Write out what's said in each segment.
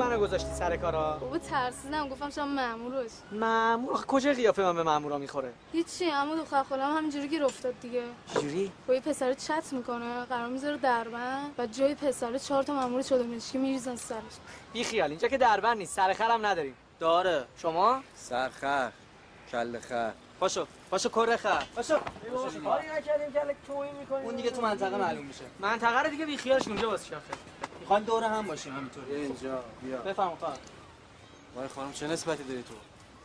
منو گذاشتی سر کارا؟ بابا ترسیدم گفتم شما ماموروش مامور آخه کجا قیافه من به مامورا می‌خوره؟ هیچی اما دختر خالم همینجوری گیر افتاد دیگه. جوری؟ با یه پسر چت می‌کنه قرار می‌ذاره دربند و جای پسر چهار تا مامور شده مشکی میریزن سرش. بی خیال اینجا که دربند نیست سر خرم نداریم. داره. شما؟ سرخر کل خر. پاشو پاشو کره خر. باشو کاری نکردیم که توهین می‌کنیم. اون دیگه تو منطقه معلوم میشه. منطقه رو دیگه بی خیالش اونجا واسه شاخه. می‌خوان دور هم باشیم همینطوری اینجا بیا. بفهم خواهر وای خانم چه نسبتی داری تو؟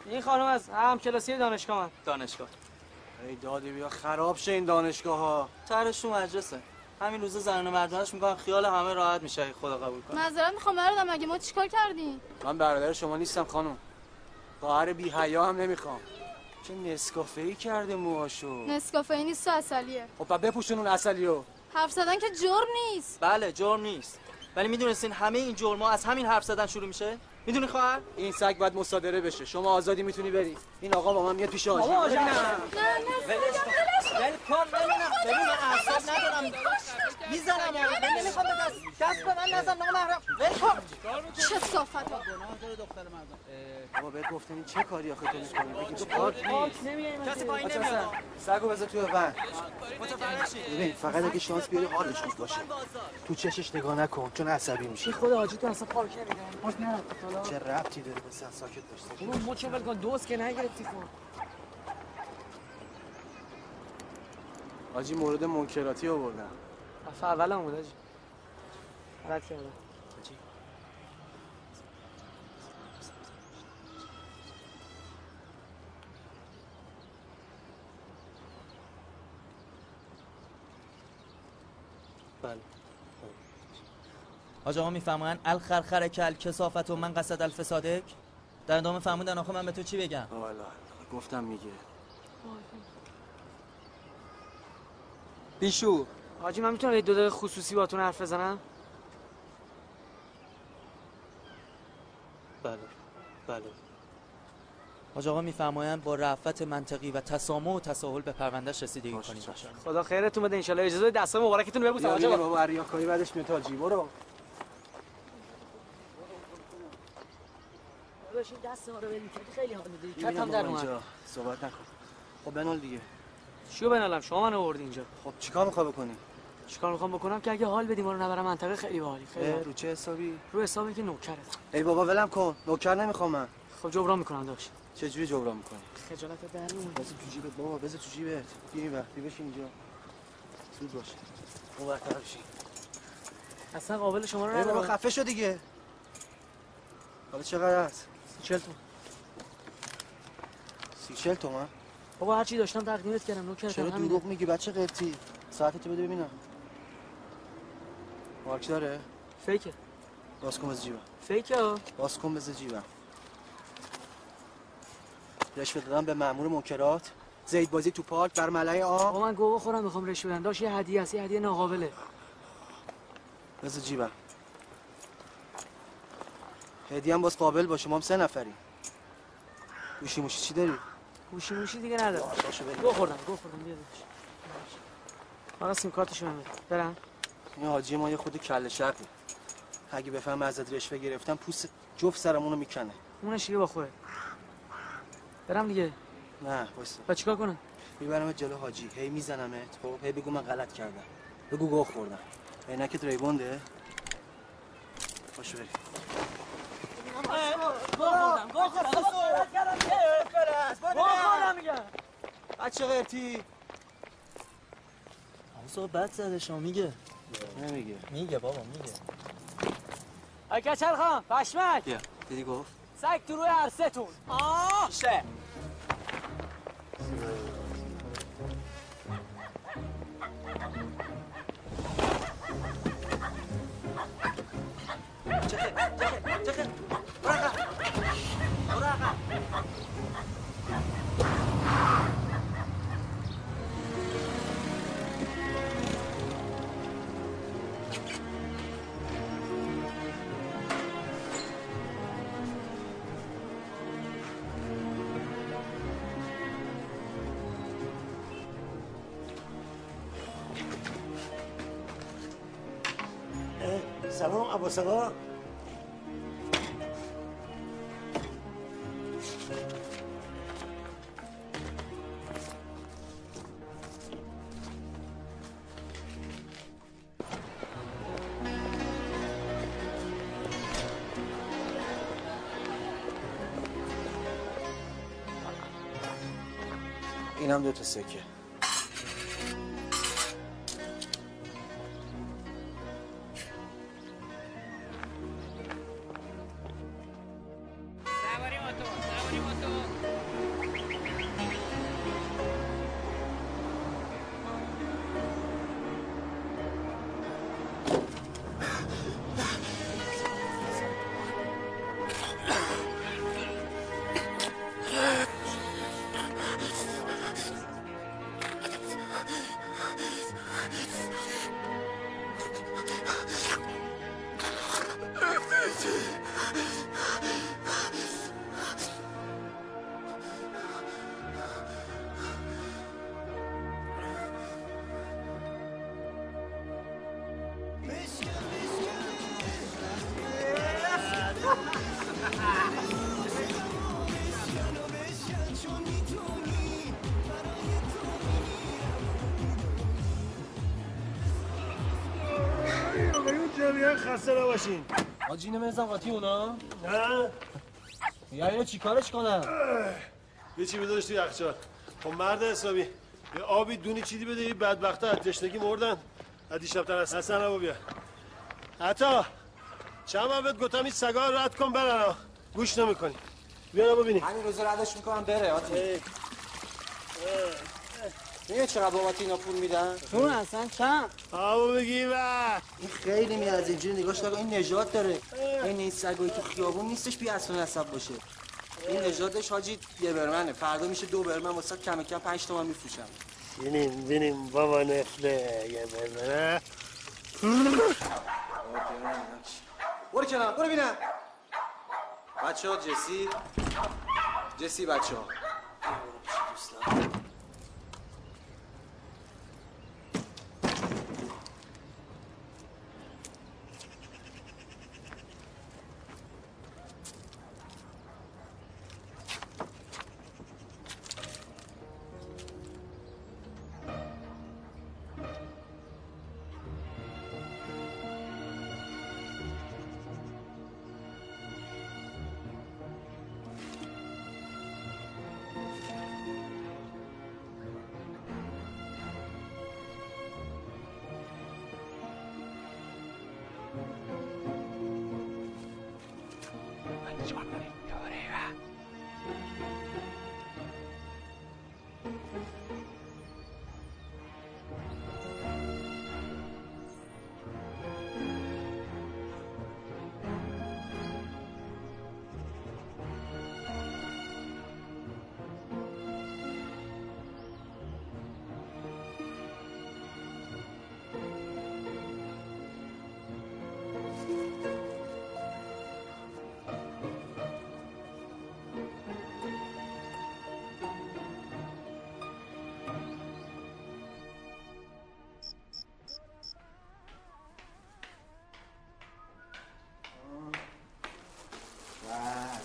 این خانم از هم کلاسی دانشگاه من دانشگاه. ای دادی بیا خراب شه این دانشگاه ها طرحش تو مجلسه همین روزا زنان مردانش میگن خیال همه راحت میشه خدا قبول کنه. معذرت می‌خوام برادرم مگه ما چیکار کردیم؟ من برادر شما نیستم خانم. خواهر بی حیا هم نمی‌خوام. چه نسکافه ای کرده موهاشو. نسکافه نیست و اصلیه. خب بپوشون اون اصلیو. حرف زدن که جرم نیست. بله جرم نیست. ولی می‌دونستین همه این جرما از همین حرف زدن شروع میشه؟ می‌دونی خواهر؟ این سگ باید مصادره بشه. شما آزادی می‌تونی بری. این آقا با من میاد پیش آجی آقا، نه. نه نه ول کن. ببین من اعصاب ندارم. می‌زنم نمی‌خوام به دست دست به من نزن نامحرم ول کن. چه صافت بابا بهت گفتم این چه کاری آخه تو می‌کنی؟ بگی تو پارک نیست کسی پایین نمیاد. سگو بذار توی شید ببین فقط اگه شانس بیاری حالش خوب باشه. تو چشش نگاه نکن چون عصبی میشه. خود حاجی تو اصلا پارک نمیدن نرفت حالا. چه ربطی داره به ساکت باش اون مچ ول کن دوست که نگرفتی خب. حاجی مورد منکراتی آوردن دفعه اول هم بود حاجی. رد کردم بله. حاج آقا می‌فهمن الخرخر کل کسافت و من قصد الفسادک. در ادامه فهموندن آخه من به تو چی بگم؟ والا گفتم میگه. بیشو. حاجی من می‌تونم یه دو دقیقه خصوصی باتون حرف بزنم؟ بله. حاج آقا میفرمایند با رفت منطقی و تسامح و تساهل به پروندهش رسیدگی کنیم. خدا خیرتون بده ان اجازه دستای مبارکتون رو ببوسم. بیا آقا. بابا اریاکاری بعدش میاد. حاجی برو. این دست ما رو بدید خیلی حال میده کتم در اومد. اینجا. صحبت نکن. خب بنال دیگه. چیو بنالم شما منو آوردی اینجا. خب چیکار می‌خوای بکنی؟ چیکار می‌خوام بکنم؟ که اگه حال بدی ما رو نبرم منطقه خیلی باحالی خیلی. رو چه حسابی؟ رو حسابی که نوکرت ای بابا ولم کن. نوکر نمی‌خوام من. خب جبران می‌کنم داشت چه جوری جبران می‌کنی؟ خجالت در نمیاد بذار تو جیبت بابا بذار تو جیبت. بیا این وقتی بشین اینجا. زود باشه اون وقت بشین. اصلا قابل شما رو بابا ندارم. خفه شو دیگه. حالا چقدر هست چل تومن. سی چل تومن؟ بابا هر چی داشتم تقدیمت کردم. نوکرت چرا. دروغ میگی بچه قرتی؟ ساعتتو بده ببینم. مارک داره؟ فیکه. باز کن بز جیبم. فیکه ها. باز کن بز جیبم. رشوه دادم به مامور منکرات. زید بازی تو پارک بر ملای آب من گوه خورم می‌خوام رشوه بدم داشت یه هدیه است یه هدیه ناقابله. بز جیبم. هدیه هم باز قابل باشه. ما هم سه نفری گوشی موشی چی داری؟ گوشی موشی دیگه ندارم. گوه خوردم گوه خوردم بیا داداش. حالا سیم کارتشو بهم برم. این حاجی ما یه خود کله شقی اگه بفهم ازت رشوه گرفتم پوست جفت سرمونو می‌کنه. اونش دیگه با خوده برم دیگه. نه وایسا با چیکار کنم؟ می‌برم جلو حاجی. هی میزنمت. خب هی بگو من غلط کردم. بگو گوه خوردم. عینکت ریبونده؟ باشو بریم. بچه قرتی اوضاع بد زده شما میگه. نمیگه. میگه بابا میگه. ای کچل خان پشمک. بیا. دیدی گفت؟ سگ تو روی عرصتون آه! شه سلام عباس آقا اینم دو تا سکه. خسته نباشین. حاجی بزن قاطی اونا؟ نه. یا اینو چیکارش کنم یه چی بذارش تو یخچال؟ خب مرد حسابی. یه آبی دونی چیدی بده این بدبختا از تشنگی مردن. از دیشب تر از حسن رو بیا. حتی چند بار بهت گفتم این سگا رو رد کن برن ها. گوش نمی‌کنی. بیا ببینی همین روزا ردش می‌کنم بره حاجی میگه چقدر بابت اینا پول میدن؟ چون اصلا چند آبو بگی و. این خیلی می از اینجوری نگاش نکن این نجات داره. این این سگایی تو خیابون نیستش بی اصلا نسب باشه. این نجاتش حاجی یه برمنه. فردا میشه دو برمن واسه کم کم 5 تومن میفروشم بینیم بینیم. بابا نفله یه برمنه. برو کنار برو بینم. بچه ها جسی. جسی بچه ها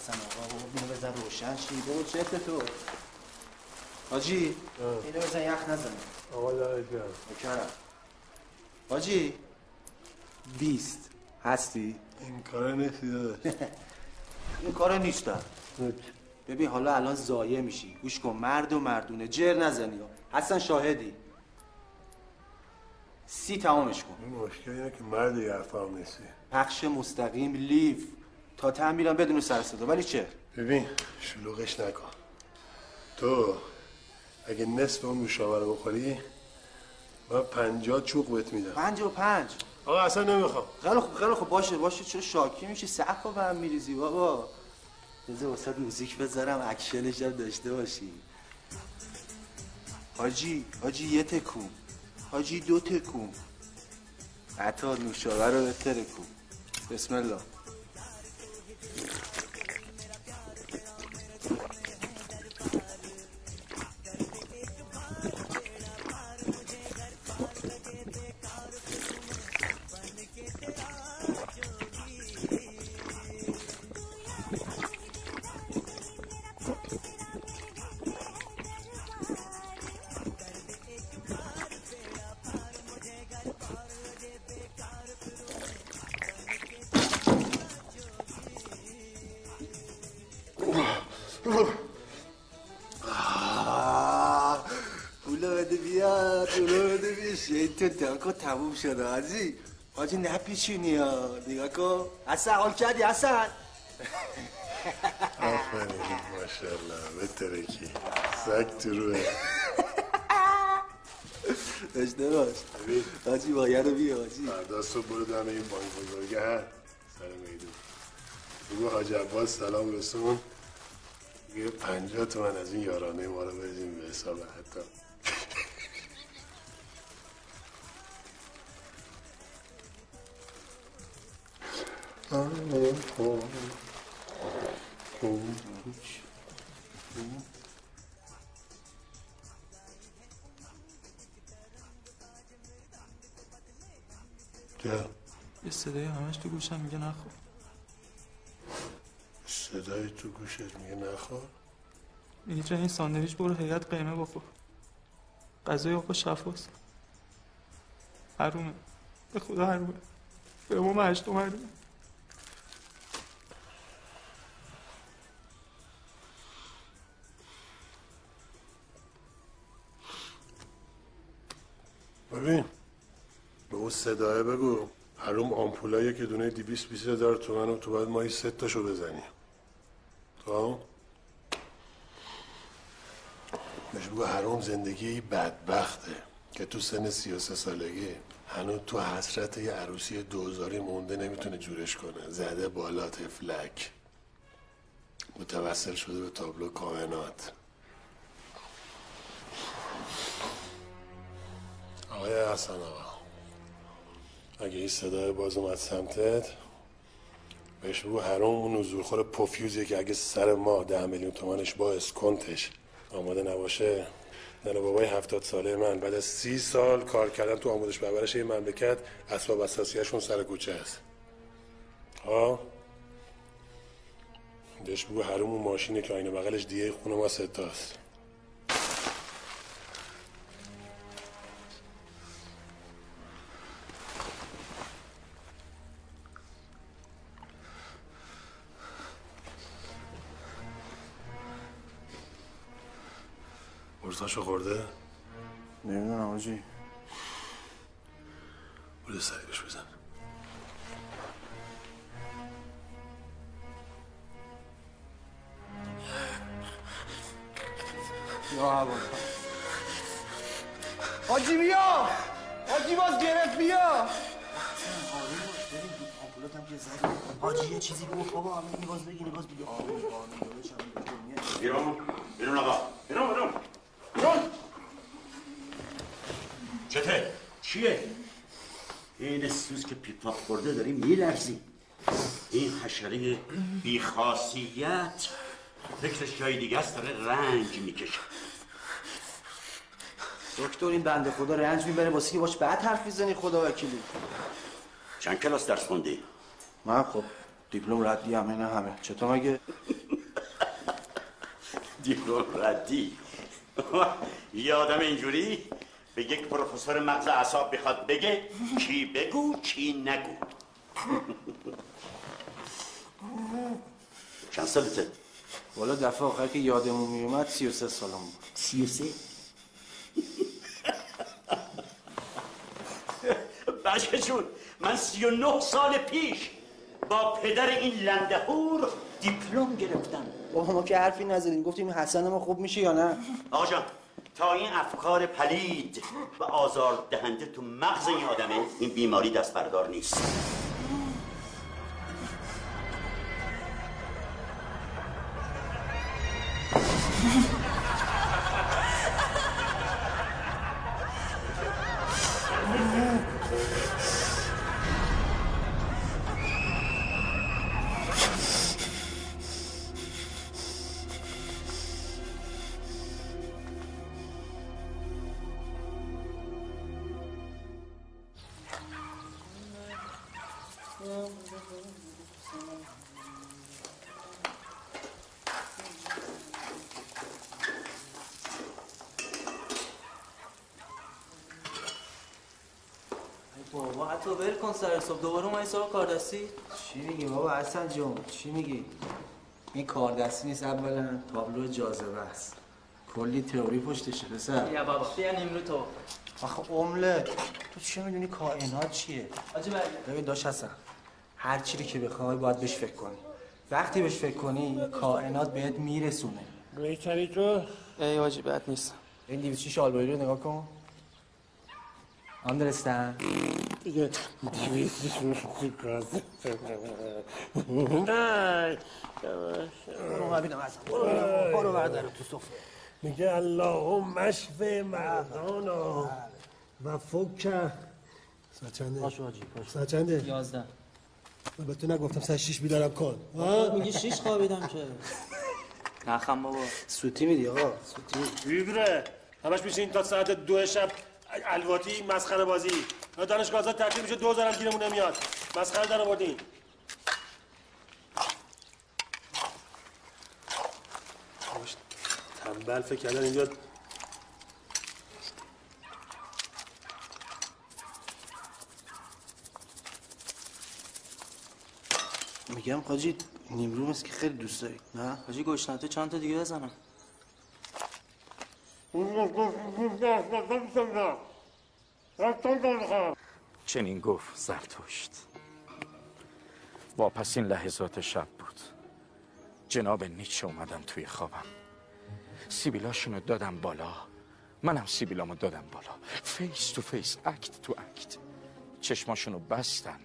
حسن آقا. اینو بزن روشن. شی بابا چته تو حاجی اینو بزن یخ نزن. آقا دارت بکرم حاجی بیست. هستی؟ این کار نیستی داداش. این کارا نیستم ببین حالا الان زایه میشی. گوش کن مرد و مردونه. جر نزنی. حسن شاهدی. سی تمامش کن. این مشکل اینه که مرد یه نیستی. پخش مستقیم لیف. تا تم میرم بدون سر صدا. ولی چه؟ ببین شلوغش نکن. تو اگه نصف اون نوشابه رو بخوری من پنجاه چوق بهت میدم. پنج و پنج. آقا اصلا نمی‌خوام. خیلی خوب خیلی خوب. باشه باشه. چرا شاکی میشی؟ سقف رو به هم میریزی بابا. بذار واسه موزیک بذارم اکشنش هم داشته باشی حاجی حاجی یه تکون. حاجی دو تکون. حتی نوشابه رو بهتره کن بسم الله. شده حاجی؟ حاجی نپیچونی ها. نگاه کن. حسن حال کردی حسن آفرین ماشاءالله. بترکی سگ تو روه. داشته باش حاجی باید رو بیا حاجی. فردا صبح برو دم این بانک بزرگه هست سر میدون. بگو حاج عباس سلام رسون یه پنجاه تومن از این یارانه ما رو بریزیم به حساب حتی. یه صدای همش تو گوشم میگه نخور. صدای تو گوشت میگه نخور؟ میگه جای این ساندویچ برو هیئت قیمه بخور. غذای آقا شفاست. حرومه. به خدا حرومه. به امام هشتم حرومه. ببین به اون صداه بگو. حروم آمپولایی که دونه دی بیست بیست هزار تومن تو باید ماهی ست تاشو بزنی خب؟ بهش بگو حروم زندگی بدبخته که تو سن سی و سه سالگی هنوز تو حسرت یه عروسی دوزاری مونده نمی‌تونه جورش کنه. زده بالا تفلک متوسل شده به تابلو کائنات. آقای حسن آقا. اگه این صدای باز اومد سمتت بهش بگو حروم اون نزولخور پوفیوزیه که اگه سر ما ده میلیون تومنش با اسکنتش آماده نباشه. ننه بابای هفتاد ساله من بعد از سی سال کار کردن تو آموزش پرورش این مملکت اسباب اساسیشون سر کوچه است. ها بهش بگو حروم اون ماشینه که آینه بغلش دیگه خونه ما ستاست ارزاشو خورده؟ نمی‌دونم حاجی بوده سری بهش بزن یا هوا حاجی بیا حاجی باز گرفت بیا حاجی یه چیزی گفت بابا همه باز بگیری باز بگی آروم آروم بیرون بیرون آقا بیرون بیرون بیرون چته چیه؟ این سوز که پیپاپ خورده داری میلرزی. این حشره بیخاصیت. فکرش جای دیگه است داره رنج می‌کشه. دکتر این بنده خدا رنج می‌بره واسه که باش بعد حرف می‌زنی خدا وکیلی. چند کلاس درس خوندی؟ من خب دیپلم ردی همه نه همه. چطور مگه؟ دیپلم ردی؟ یه آدم اینجوری به یک پروفسور مغز اعصاب بخواد بگه کی بگو کی نگو. چند سالته؟ والا دفعه آخر که یادمون میومد 33 سالم بود. سی و سه؟ بچه جون من سی و نه سال پیش با پدر این لندهور دیپلم گرفتم. بابا ما که حرفی نزدیم. گفتیم حسن ما خوب میشه یا نه؟ آقا جان تا این افکار پلید و آزار دهنده تو مغز این آدمه این بیماری دست بردار نیست. سر صبح. دوباره اومدی سراغ کاردستی؟ چی میگی بابا حسن جون؟ چی میگی؟ این کاردستی نیست اولا تابلو جاذبه است. کلی تئوری پشتشه پسر. بیا بابا بیا نیمرو تو. آخه امله تو چه می‌دونی کائنات چیه؟ آجی ببین داشت هستن هر چی که بخوای باید بهش فکر کنی. وقتی بهش فکر کنی کائنات بهت میرسونه. می‌تونی تو؟ ای واجی بد نیست این دیویسی شالبایی رو نگاه کن. Understand? دیگه. برو تو صفحه میگه اللهم اشف مردانا و فک. ساعت چنده؟ پاشو حاجی پاشو ساعت چنده؟ یازده به تو نگفتم ساعت شیش بیدارم کن. ها؟ میگی شیش خوابیدم که. نخم بابا. سوتی میدی آقا؟ سوتی. بیبره همش میشین تا ساعت دو شب الواتی مسخره بازی. دانشگاه آزاد تعطیل میشه دوزارم گیرمون نمیاد. مسخره در آوردین. تنبل فکر کردن اینجا. میگم حاجی نیمرو که خیلی دوست داری نه؟ حاجی گشنته چند تا دیگه بزنم. چنین گفت زرتشت. واپسین لحظات شب بود. جناب نیچه اومدم توی خوابم. سیبیلاشونو دادم بالا. منم سیبیلامو دادم بالا. face to face act to act چشماشونو بستن.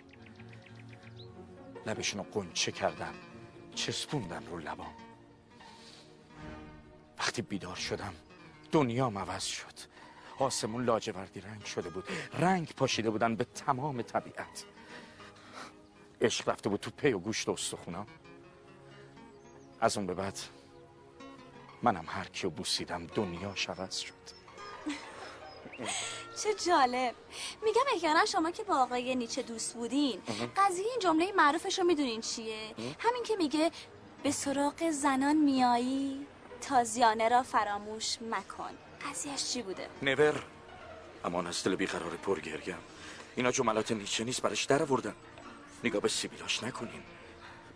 لبشونو قنچه کردن. چسبوندن رو لبام. وقتی بیدار شدم دنیام عوض شد. آسمون لاجوردی رنگ شده بود. رنگ پاشیده بودن به تمام طبیعت. عشق رفته بود تو پی و گوشت و استخونم از اون به بعد منم هر کیو بوسیدم دنیاش عوض شد. چه جالب. میگم احیانا شما که با آقای نیچه دوست بودین قضیه این جمله معروفش رو می‌دونین چیه؟ همین که میگه به سراغ زنان میایی. تازیانه را فراموش مکن قضیهش چی بوده نور امان از دل بیقرار پرگرگم اینا جملات نیچه نیست برش در آوردن نگاه به سیبیلاش نکنین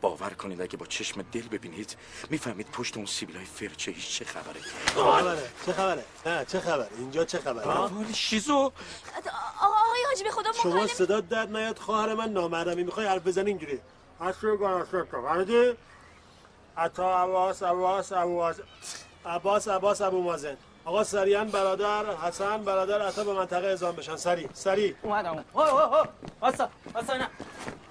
باور کنید اگه با چشم دل ببینید می‌فهمید پشت اون سیبیلای فرچه هیچ چه خبره چه خبره؟ چه خبره؟ نه چه خبره؟ اینجا چه خبره؟ ولی شیزو آقا آقای حاجی به خدا شما صدا در نیاد خواهر من نامحرمی می‌خوای حرف بزنی اینجوری اصلا فهمیدی؟ عطا عباس عباس عباس عباس عباس ابو مازن. آقا سریعا برادر حسن برادر عطا به منطقه اعزام بشن. سریع سریع. اومدم. اوه اوه اوه واسا واسا نه.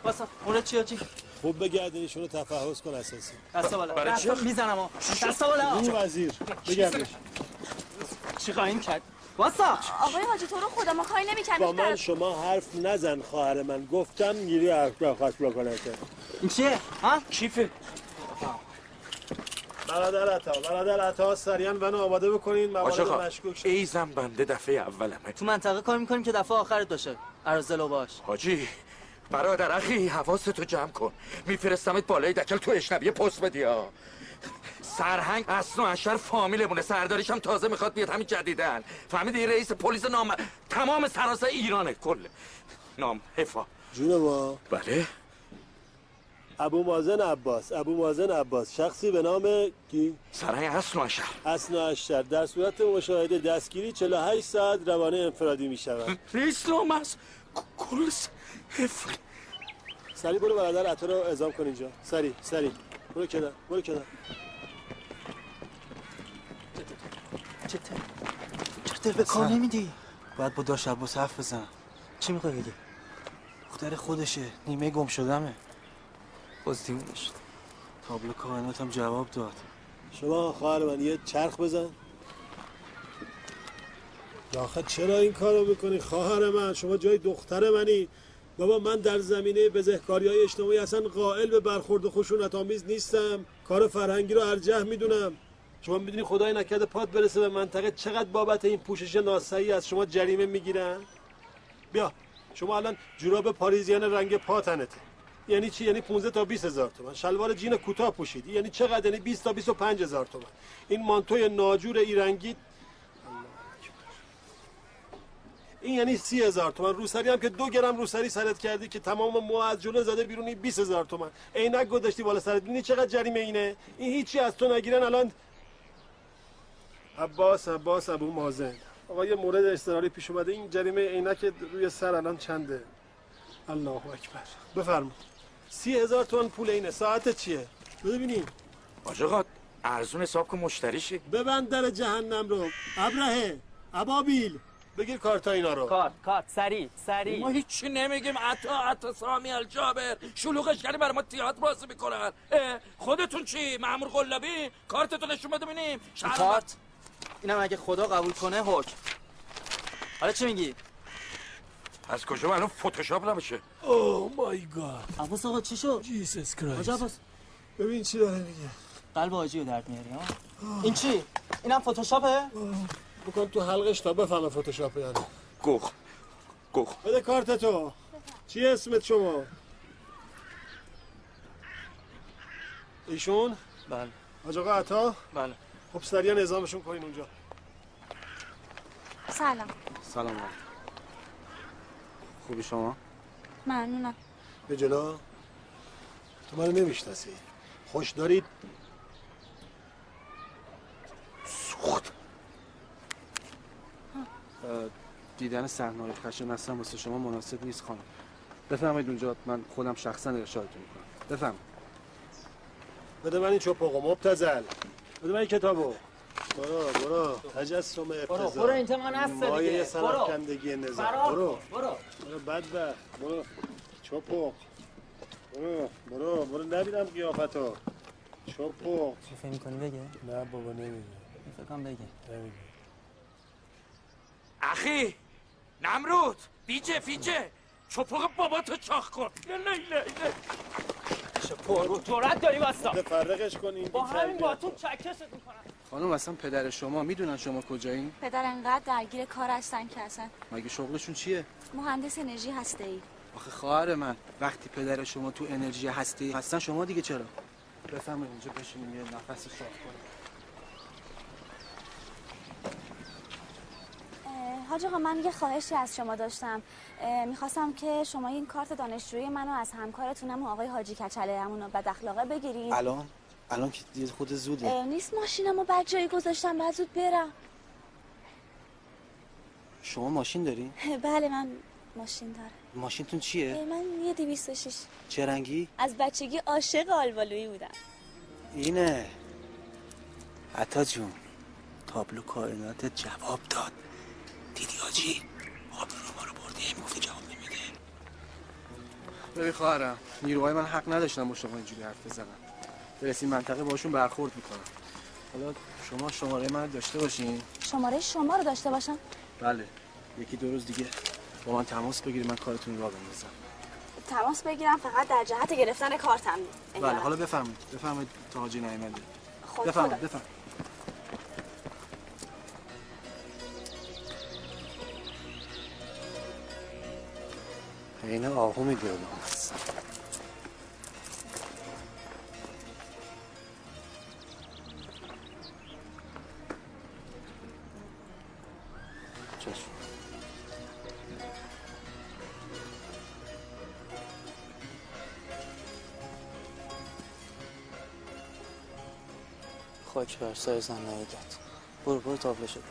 واسا اون چی چی؟ خوب بگردینشون رو تفحص کن اساسی. دستا بالا. برای چی؟ دستا می‌زنم دستا بالا. این وزیر. بگردش چی خواهیم کرد؟ واسا. آقای حاجی تو رو خدا ما کاری با نمی‌کردیم من شما حرف نزن خواهر من. گفتم گیری حرف بخواست بکنه. که این چیه؟ ها؟ کیفه. برادر عطا برادر عطا سریعا منو آماده بکنین موارد مشکوک شد. ایزم بنده دفعه اولمه. تو منطقه کار می‌کنیم که دفعه آخرت باشه. ارزلو باش. حاجی برادر اخی حواستو جمع کن. میفرستمت بالای دکل تو اشنبیه پست بدی ها سرهنگ اصلا و اشر فامیلمونه. سرداریش هم تازه می‌خواد بیاد همین جدیدن. فهمیدی رئیس پلیس نام تمام سراسر ایرانه. کل. نام حفا. جون ما. بله. ابو مازن عباس ابو مازن عباس شخصی به نام کی؟ سرهنگ اصلا و اشر اسنا اشتر در صورت مشاهده دستگیری 48 ساعت روانه انفرادی می شود رئیس نام است کل س- حفا سری برو برادر عطا رو اعزام کن اینجا. سری سری. برو کنار برو کنار. چرا دل به کار نمیدی؟ باید با داش عباس حرف بزن. چی می‌خوای بگی؟ دختر خودشه. نیمه گم شدمه. باز دیوونه شد تابلو کائنات هم جواب داد. شما خواهر من یه چرخ بزن. آخه چرا این کارو می‌کنی خواهر من؟ شما جای دختر منی. بابا من در زمینه بزهکاری های اجتماعی اصلا قائل به برخورد خشونت آمیز نیستم. کار فرهنگی رو ارجح می‌دونم. شما می‌دونی خدای نکرده پات برسه به منطقه چقدر بابت این پوشش ناسایی از شما جریمه می‌گیرن؟ بیا شما الان جوراب پاریزیان رنگ پا تنته. یعنی چی؟ یعنی 15 تا 20 هزار تومن. شلوار جین کوتاه پوشیدی یعنی چقدر؟ یعنی 20 تا 25 هزار تومن. این مانتوی ناجور ایرنگی این یعنی سی هزار تومن. روسری هم که دو گرم روسری سرت کردی که تمام مو از جلو زده بیرونی 20 هزار تومن. عینک گذاشتی بالا سرت. ببینی چقدر جریمه اینه؟ این هیچی از تو نگیرن الان. عباس عباس ابو مازن. آقا یه مورد اضطراری پیش اومده. این جریمه عینک روی سر الان چنده؟ الله اکبر. بفرما سی هزار تومن پول اینه ساعت چیه؟ ببینیم. آج آقا ارزون حساب کن مشتریشی ببند در جهنم رو. ابرهه ابابیل. بگیر کارتا اینا رو. کارت کارت. سریع سریع. ما هیچی نمیگیم. عطا عطا سامی الجابر. شلوغش کردی برای ما تیاتر بازی می‌کنن. خودتون چی؟ مامور قلابی؟ کارتتون نشون بده ببینیم. کارت؟ اینم اگه خدا قبول کنه حکم. حالا چی میگی؟ از کجا معلوم فتوشاپ نباشه اوه مای گاد. عباس آقا چی شد؟ جیسس کرایست. عباس؟ ببین چی داره میگه. قلب حاجی رو درد میاری ها؟ این چی؟ اینم فتوشاپه؟ بکن تو حلقش تا بفهمه فتوشاپ یعنی گوخ گوخ. بده کارت تو. چی اسمت شما؟ ایشون؟ بله. حاج آقا عطا؟ بله. خب سریع نظامشون کنین اونجا. سلام. سلام. علیکم خوبی شما؟ ممنونم. به جلو. تو منو نمی‌شناسی. خوش دارید. سوخت. دیدن صحنه‌های خشن اصلا واسه شما مناسب نیست خانم. بفرمایید اونجا من خودم شخصا ارشادتون می‌کنم. بفرمایید. بده من این چپاقو مبتزل بده من این کتابو. برو برو. تجسم برو برو اینجا من هست مایه دیگه. برو. سرفکندگی نظام برو. برو. برو بدبخت. برو. چپق برو برو. برو نبینم قیافتو. چپق چی فکر می‌کنی؟ بگه. نه بابا نمیگه. فکر کنم بگه. نمیگه. اخی نمرود بیجه فیجه. چپاق باباتو چاخ کن. نه نه نه نه جرأت داری واستا. متفرقش کن این با همین. باتون چکشت می‌کنم. خانم اصلا پدر شما می‌دونن شما کجایین پدر انقدر درگیر کار هستن که اصلا. مگه شغلشون چیه؟ مهندس انرژی هسته ای آخه خواهر من وقتی پدر شما تو انرژی هستی هستن شما دیگه چرا؟ بفرمایید اینجا بشینیم یه نفس صاف کنیم. حاج آقا من یه خواهشی از شما داشتم. می‌خواستم که شما این کارت دانشجویی منو از همکارتونم آقای حاجی کچله همون بد اخلاقه بگیرید. الان؟ الان که دیگه خود زوده. نیست ماشینمو بعد جایی گذاشتم بعد زود برم. شما ماشین دارین بله من ماشین دارم. ماشینتون چیه؟ من یه دیویست و شیش چه رنگی؟ از بچگی عاشق آلبالویی بودم. اینه. عطا جون تابلو کائنات جواب داد. دیدی آجی؟ آبرو ما رو برده این گفته جواب نمیده. ببین خواهرم نیروهای من حق نداشتن با شما اینجوری حرف بزنن. برسیم منطقه باشون برخورد می‌کنم. حالا شما شماره من داشته باشین. شماره شما رو داشته باشم؟ بله. یکی دو روز دیگه با من تماس بگیرید من کارتون را بندازم. تماس بگیرم فقط در جهت گرفتن کارتم بله حالا بفرمایید. بفرمایید تا حاجی نیومده خود بفرمایید. بفرمایید. عین آهو میگه خاک بر سر زن نهیدت برو برو تابلو شد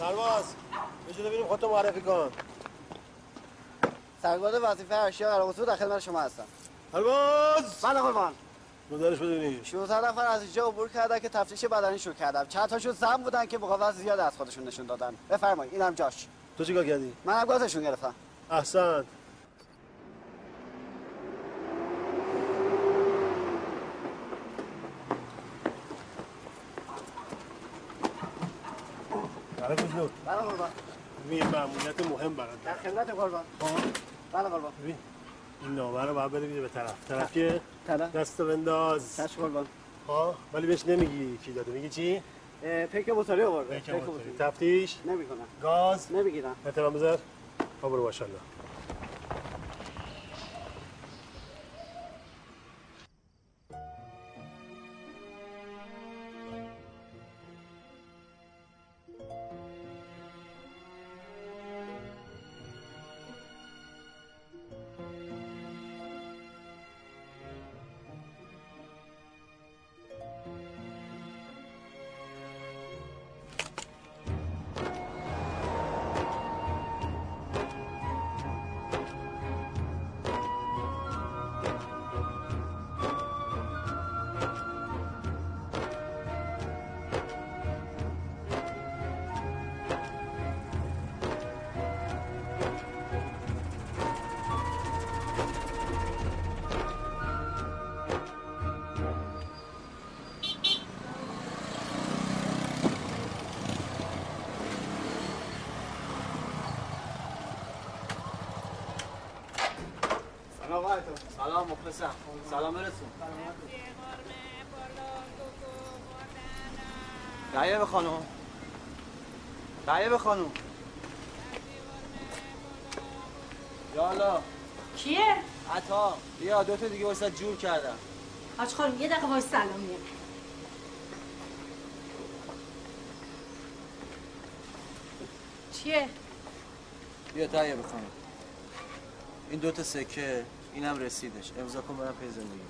سرباز بجو ببینیم خودتو معرفی کن. سرگاد وظیفه اشیا قرار وصول در خدمت شما هستم سرباز! بله قربان مدارش بدونی. 16 نفر از اینجا عبور کردن که تفتیش بدنی شروع کردم. چند تاشون زن بودن که مقاومت زیاد از خودشون نشون دادن. بفرمایید اینم جاش. تو چیکار کردی؟ من گازشون گرفتم. احسن. برای بله قربان. مأموریت مهم برات. در خدمت قربان. بله قربان. ببین این نامه رو باید بری به طرف. طرف که طرف دست بنداز. چشم قربان. ها ولی بهش نمیگی کی داده. میگی چی؟ پیک موتوری آورده پیک. موتوری. تفتیش؟ نمی‌کنم. گاز؟ نمی‌گیرم. احترام بذار. ها برو ماشاءالله مخلصم. سلام برسون. به خانم. به خانم. یالا کیه؟ عطا. بیا دو تا دیگه واسه جور کردم. حاج خانم یه دقیقه وای سلام چیه؟ بیا تایه بخونم این دوتا سکه. اینم رسیدش. امضا کن برم پی زندگی.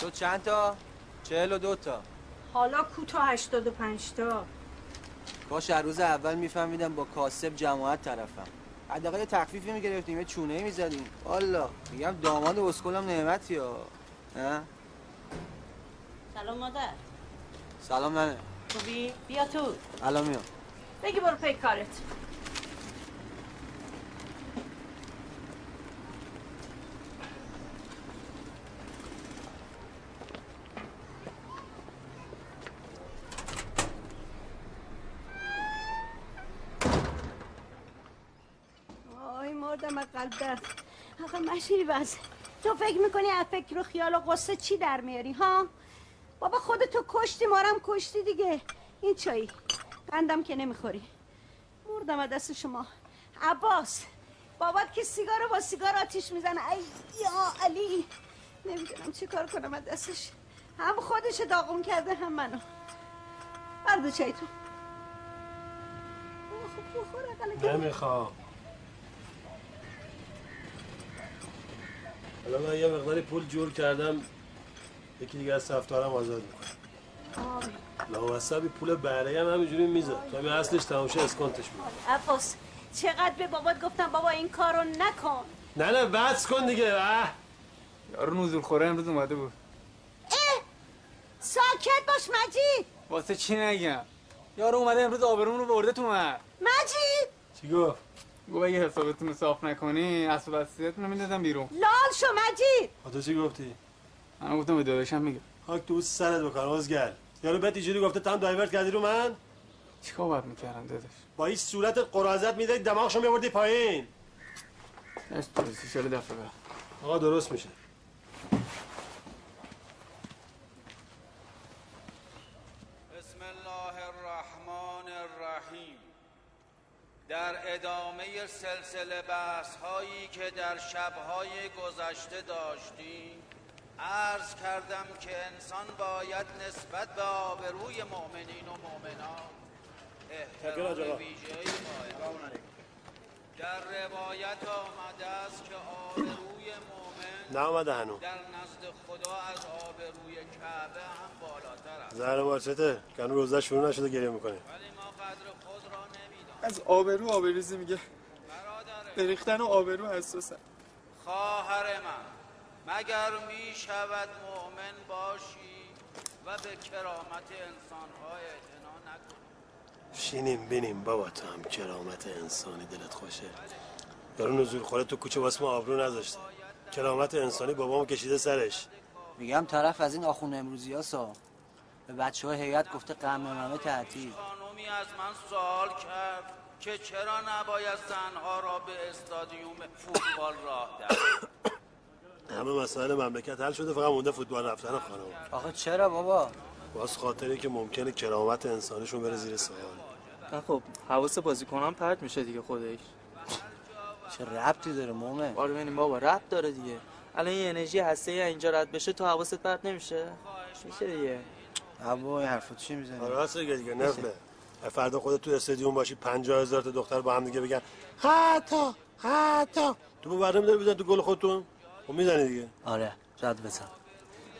شد چند تا؟ چهل و دو تا. حالا کوتا هشتاد و پنج تا. باش هر روز اول میفهمیدم با کاسب جماعت طرفم. حداقل تخفیفی می‌گرفتیم یه چونه می‌زدیم. والا میگم داماد اسکلم نعمتی ها؟ سلام مادر. سلام ننه. خوبی؟ بیا تو. الان میام. بگی برو پی کارت. آی مردم از قلب درد آقا مشیری بس. تو فکر می‌کنی از فکر و خیال و قصه چی در میاری ها؟ بابا خودتو کشتی مارم کشتی دیگه. این چایی. قندم که نمی‌خوری. مردم از دست شما. عباس بابات که سیگار با سیگار آتیش می‌زنه. ای یا علی. نمی‌دونم چی کار کنم از دستش. هم خودش داغون کرده هم منو. بردو چای تو. نمی‌خوام. حالا من یه مقداری پول جور کردم. یکی دیگه از سفتارم آزاد می‌کنم لامصبی پول بهره هم همینجوری می‌زد تا همین اصلش تمام شه اسکانتش میده عباس چقدر به بابات گفتم بابا این کارو نکن. نه نه بس کن دیگه. اه. یارو نزول خوره امروز اومده بود. ساکت باش مجید واسه چی نگم؟ یارو اومده امروز آبرومون رو برده تو من مجید چی گفت؟ گفت اگه حسابتون رو صاف نکنی اصل وصیتتون رو می‌دادم بیرون. لال شو مجید تو چی گفتی؟ من گفتم به داداشم میگم. خاک تو سرت بکن ازگل یارو بهت اینجوری گفته تام دایورت کردی رو من؟ چیکار باید می‌کردم داداش؟ با این صورت قرازت می‌دادی دماغشو میبردی پایین. نشت درستی شده دفعه بعد. آقا درست میشه. بسم الله الرحمن الرحیم. در ادامه سلسله بحث هایی که در شبهای گذشته داشتیم عرض کردم که انسان باید نسبت به آبروی مؤمنین و مؤمنات احترام ویژه‌ای در روایت آمده است که آبروی مؤمن در نزد خدا از آبروی کعبه هم بالاتر است. زهر مارچته کنو روزه شروع نشده گریه می‌کنه. ولی ما قدر خود را نمی‌دانیم. از آبرو آبریزی میگه. به ریختن آبرو حساسم خواهر من. مگر می شود مؤمن باشی و به کرامت انسانها اعتنا نکنی شینیم بینیم بابا تو هم کرامت انسانی دلت خوشه. یارو نزول خوره تو کوچه واسه ما آبرو نذاشته. کرامت انسانی بابامو کشیده سرش. میگم طرف از این آخون امروزی ها سا. به بچه های هیئت گفته قمه تعطیل. خانومی از من سوال کرد که چرا نباید زنها را به استادیوم فوتبال راه دهد همه مسائل مملکت حل شده فقط مونده فوتبال رفتن خانم. آخه چرا بابا؟ باز خاطری که ممکنه کرامت انسانیشون بره زیر سوال. نه خب حواس بازیکنان پرت میشه دیگه خودش. چه ربطی داره مومن؟ آره ببینیم بابا ربط داره دیگه. الان یه انرژی هسته اینجا رد بشه تو حواست پرت نمیشه؟ میشه دیگه. هوا این حرفا چی می‌زنی؟ آره راست دیگه دیگه نفله فردا خودت تو استادیوم باشی 50 هزار تا دختر با هم دیگه بگن حتی حتی تو برنامه داری بزن تو گل خودتون؟ خب می‌زنی دیگه. آره زد بزن.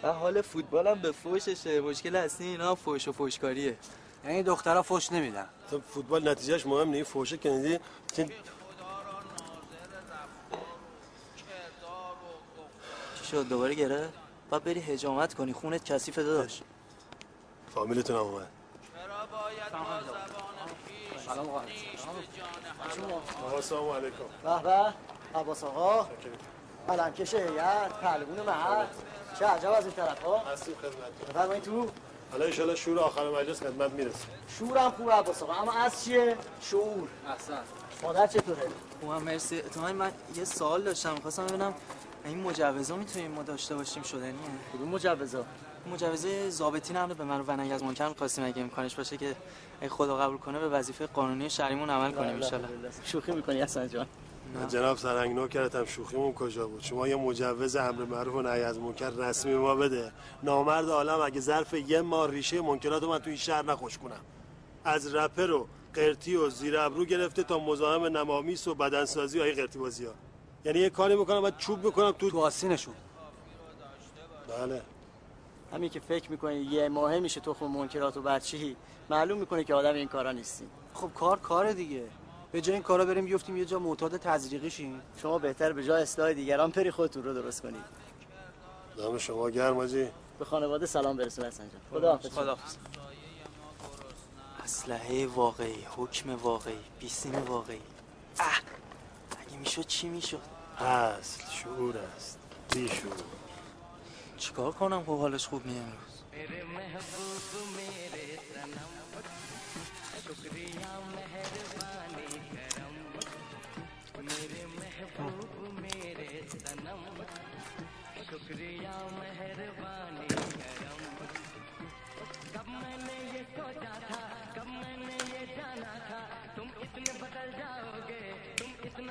و حال فوتبال هم به فوششه. مشکل اصلی اینا فوش و فوشکاریه. یعنی دخترها فوش نمیدن. تو فوتبال نتیجهش مهم نیست فوشه کندی چه چی شد؟ دوباره گره؟ باید بری هجامت کنی. خونت کثیفه داداش. فامیلتون هم اومد. سلام علیکم. به به. عباس آقا. علمکش هیئت پهلوون محل. چه عجب از این طرف ها. هستیم خدمت بفرمایید تو. حالا ان شور آخر مجلس خدمت می‌رسه. شورم خوب عباس آقا اما از چیه؟ شعور. احسن. مادر چطوره؟ خوبم مرسی. اتفاقا من یه سوال داشتم. می‌خواستم ببینم این مجوزا می‌تونیم ما داشته باشیم شدنیه کدوم مجوزا؟ مجوزه ضابطی نقل به من و ونگ از منکر می‌خواستیم اگه امکانش باشه که خدا قبول کنه به وظیفه قانونی شهریمون عمل کنیم ان شوخی می‌کنی حسن جان. جناب سرنگ نوکرتم شوخیمون کجا بود؟ شما یه مجوز امر معروف و نهی از منکر رسمی ما بده. نامرد عالم اگه ظرف یه ماه ریشه منکرات رو من تو این شهر نخوش کنم از رپر و قرتی و زیر ابرو گرفته تا مزاحم نمامیس و بدنسازی و ای قرتی بازی ها یعنی یه کاری می‌کنم بعد چوب می‌کنم تو تو آسینشون بله. همین که فکر می‌کنی یه ماهه میشه تخم منکرات و بچی معلوم می‌کنه که آدم این کارا نیستی خب کار کاره دیگه. به جای این کارا بریم بیفتیم یه جا معتاد تزریقی شیم. شما بهتر به جای اصلاح دیگران پری خودتون رو درست کنید. دم شما گرم آجی به خانواده سلام برسون حسن جان خدا حافظ. خدا اسلحه واقعی حکم واقعی بیسیم واقعی. اه! اگه می‌شد؟ چی می‌شد؟ اصل شعور است. بی شعور. چیکار کنم؟ خب حالش خوب نیه امروز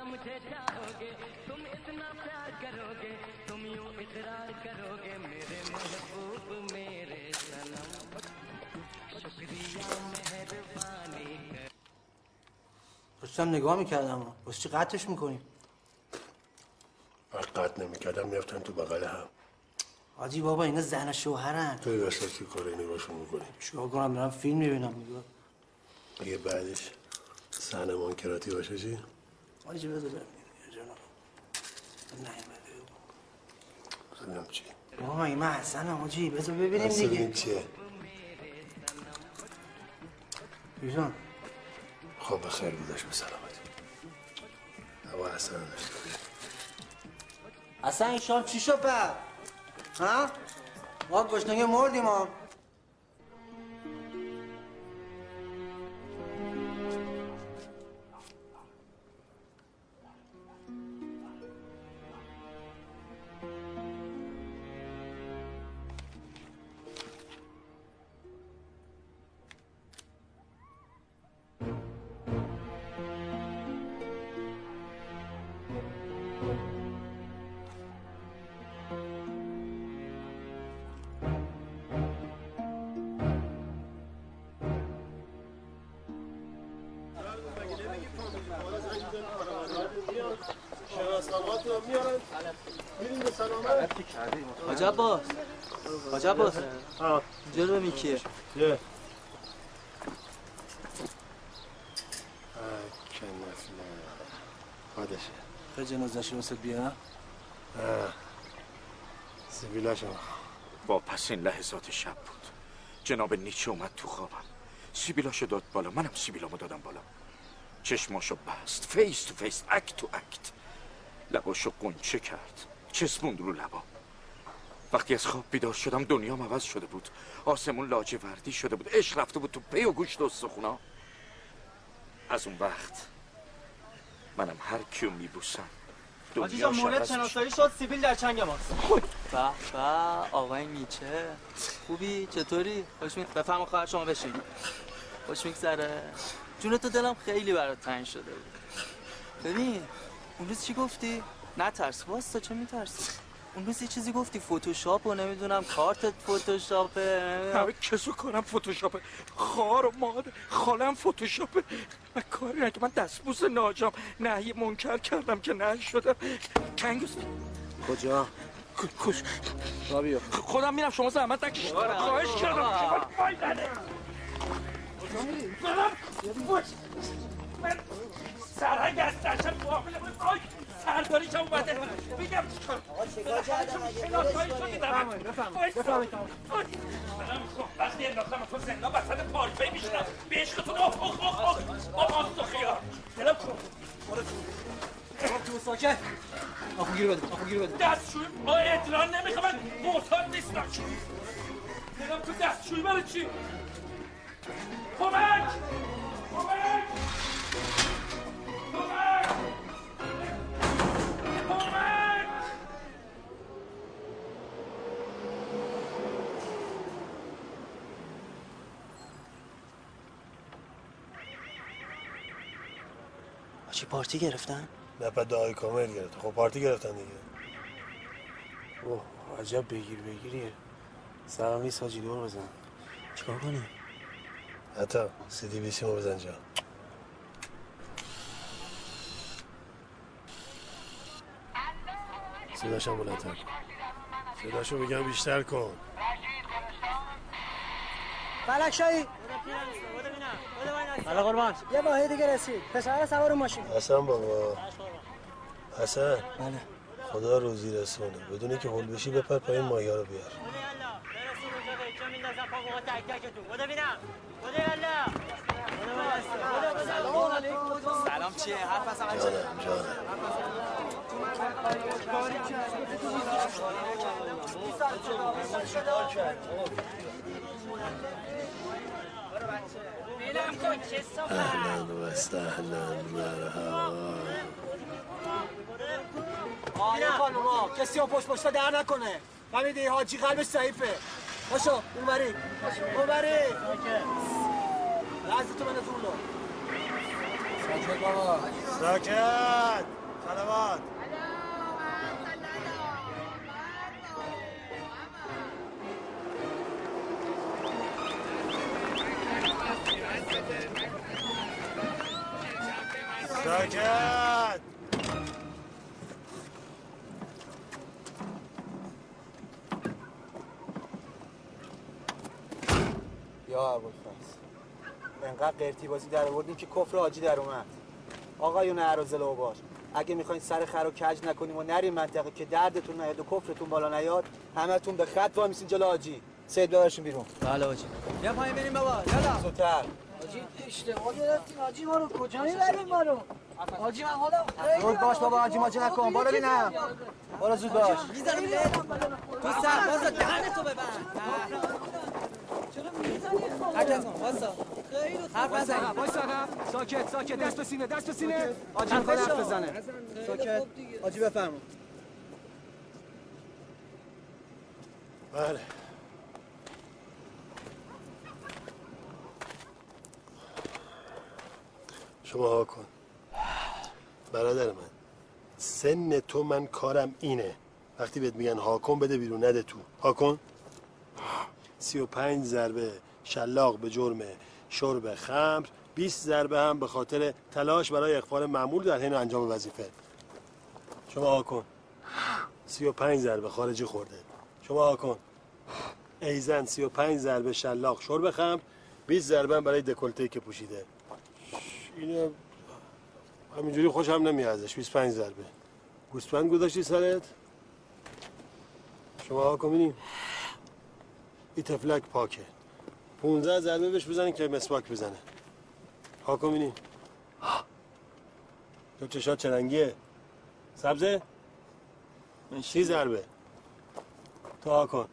मुझे चाहोगे तुम इतना प्यार करोगे तुम यूं इकरार करोगे मेरे महबूब मेरे सनम शुक्रिया मेहरबानी कर داشتم نگاه میکردم واسه چی قطعش میکنیم وقت قطع نمیکردم میفتن تو بغل هم حاجی بابا اینا زن و شوهرن توی وسط که کار اینی باشون میکنی چیکار کنم دارم فیلم میبینم یه بعدش سحن منکراتی باشه چی؟ برم یه جا ببینم چی بابا مگه من حسنم حاجی بذار ببینیم دیگه ببینیم چیه بیزان خب بخیر بودش به سلامتی هوا حسن اصلا این شام چی شد پر؟ ها؟ ما گشنگه مردیم ها خیلی جنازش رو بیا سیبیلاش واپسین لحظات شب بود. جناب نیچه اومد تو خوابم. سیبیلاشو داد بالا. منم سیبیلامو دادم بالا. چشماشو بست. face to face act to act لباشو غنچه کرد. چسبوند رو لبا. وقتی از خواب بیدار شدم دنیام عوض شده بود. آسمون لاجوردی شده بود. عشق رفته بود تو پی و گوشت و استخونا از اون وقت منم هر کیو میبوسم. حاجی جان مورد شناسایی شد سیبیل در چنگ ماست. به به آقای نیچه. خوبی؟ چطوری؟ خوش می بفهم خواهر شما بشین. خوش میگذره. جون تو دلم خیلی برات تنگ شده بود. ببین اون روز چی گفتی؟ نه ترس واسه چه میترسی؟ اون روز یه چیزی گفتی فتوشاپ و نمی‌دونم کارتت فتوشاپه همه کسو کنم فتوشاپه خار و ماده خالم فتوشاپه من کاری نکه من دستبوس ناجام. نهی منکر کردم که نه شدم کنگوس کجا؟ کش. رابیو خودم میرم شما زحمت نکشید خواهش کردم. من سرهنگ از درشم معامله بود آی سرداری که اومده. میگم چیکار؟ شناسایی شدی دارم بفهمید وقتی انداختم تو زندان وسط پارکوی میشنم به عشقتون اخ اخ اخ اخ با ماست و خیار. دلم کن برو تو. ساکت. آخو گیر بده آخو گیر بده. دستشوی با ادران نمی‌خوام. من معتاد نیستم. برم تو دستشوی برای چی؟ کمک! کمک! چی پارتی گرفتن؟ نه بعد دعای کامل گرفت خب پارتی گرفتن دیگه. اوه عجب بگیر بگیریه سلام نیست حاجی دور بزن. چیکار کنیم؟ حتی سی دی بی سی بزن جا. صداشم بلندتر صداشو بگم بیشتر کن. فلک شایی حالا قربان. یه واحد دیگه رسید. پسر سوار ماشین. حسن بابا. حسن. بله. خدا روزی رسونه بدونی که هول بشی بپر پایین ماهی رو بیار. سلام. چیه حرف از همه جانم جانم اهلا و سهلا مرحبا. آیا خانوما کسی پشت پشت در نکنه. فهمیدی؟ حاجی قلبش ضعیفه. باشو اونوری. اونوری. لحظه تو من دور لو ساکت بابا. ساکت. سلامات. ساکت یا ابوالفضل انقدر قرتی بازی در آوردیم که کفر حاجی در اومد. آقایون عرازل و باش اگه می‌خواین سر خر و کج نکنیم و نریم منطقه که دردتون نیاد و کفرتون بالا نیاد همتون به خط وای میسین جلو حاجی. سید ببرشون بیرون. بله حاجی. بیا پایین بریم بابا. یالا. زودتر. حاجی اشتباه گرفتیم حاجی ما رو کجا می‌بریم ما رو؟ حاجی من حالا خیلی زود باش بابا حاجی ماجی نکن بالا بینم بالا زود باش. تو سرباز دهن تو ببند. حرکت کن واسا حرف نزن وایسا ساکت ساکت. دست به سینه دست به سینه. حاجی می‌خواد حرف بزنه. ساکت. حاجی بفرما. بله. شما ها کن. برادر من سن تو من کارم اینه. وقتی بهت میگن هاکن بده بیرون نده تو. هاکن؟ سی و پنج ضربه شلاق به جرم شرب خمر 20 ضربه هم به خاطر تلاش برای اخفال معمول در حین انجام وظیفه. شما هاکن سی و پنج ضربه خارجی خورده. شما هاکن ایزن سی و پنج ضربه شلاق شرب خمر 20 ضربه برای دکلته که پوشیده. اینو همینجوری خوشم نمیاد ازش 25 ضربه. گوسفند گذاشتی سرت؟ شما ها ببینیم این تفلک پاکه. 15 ضربه بهش بزنین که مسواک بزنه. ها ببینیم تو چشات چه رنگیه؟ سبزه؟ سی ضربه. تو ها کن.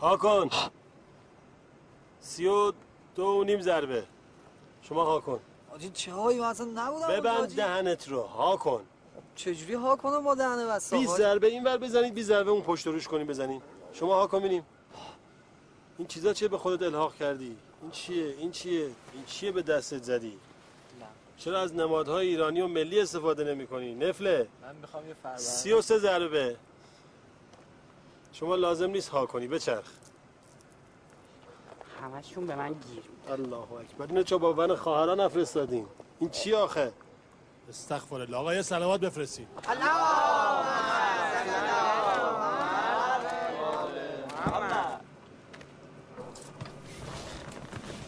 ها کن. سی و دو و نیم ضربه. شما ها کن. حاجی چه هایی من اصلا نبودم ببند دهنت رو. ها کن. چجوری ها کنم با دهنه بسته؟ 20 ضربه این ور بزنید 20 ضربه اون پشت روش کنیم بزنید شما ها کن ببینیم. این چیزا چیه به خودت الحاق کردی؟ این چیه؟ این چیه؟ این چیه به دستت زدی؟ چرا از نمادهای ایرانی و ملی استفاده نمی کنی نفله. من می‌خوام یه فربر 33 ضربه. شما لازم نیست ها کنی بچرخ. همشون به من گیر الله اکبر. اینو چه با من خواهران نفرستادین. این چی آخه؟ استغفر الله. آقا یه صلوات بفرستی.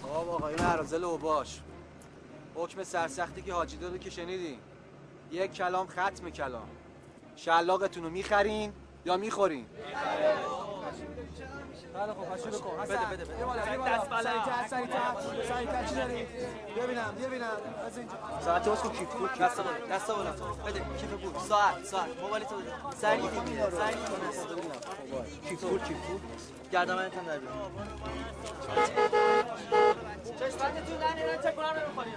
آقا آقایون عرازل و باش. حکم سرسختی که حاجی داده که شنیدین. یک کلام ختم کلام. شلاقتون رو می‌خرین یا می‌خورین؟ خیلی خوب پس شروع کن. بده بده بده. یه بالا یه بالا. سریعتر سریعتر سریعتر چی داری؟ ببینم ببینم از اینجا. ساعت کن کیف پول دست بالا دست بالا. بده کیف پول. ساعت ساعت. موبایل تو بده. سری دیگه سری کیف پول کیف پول. گردن من تام در بیار نیرن چک کنم نمی‌خوانی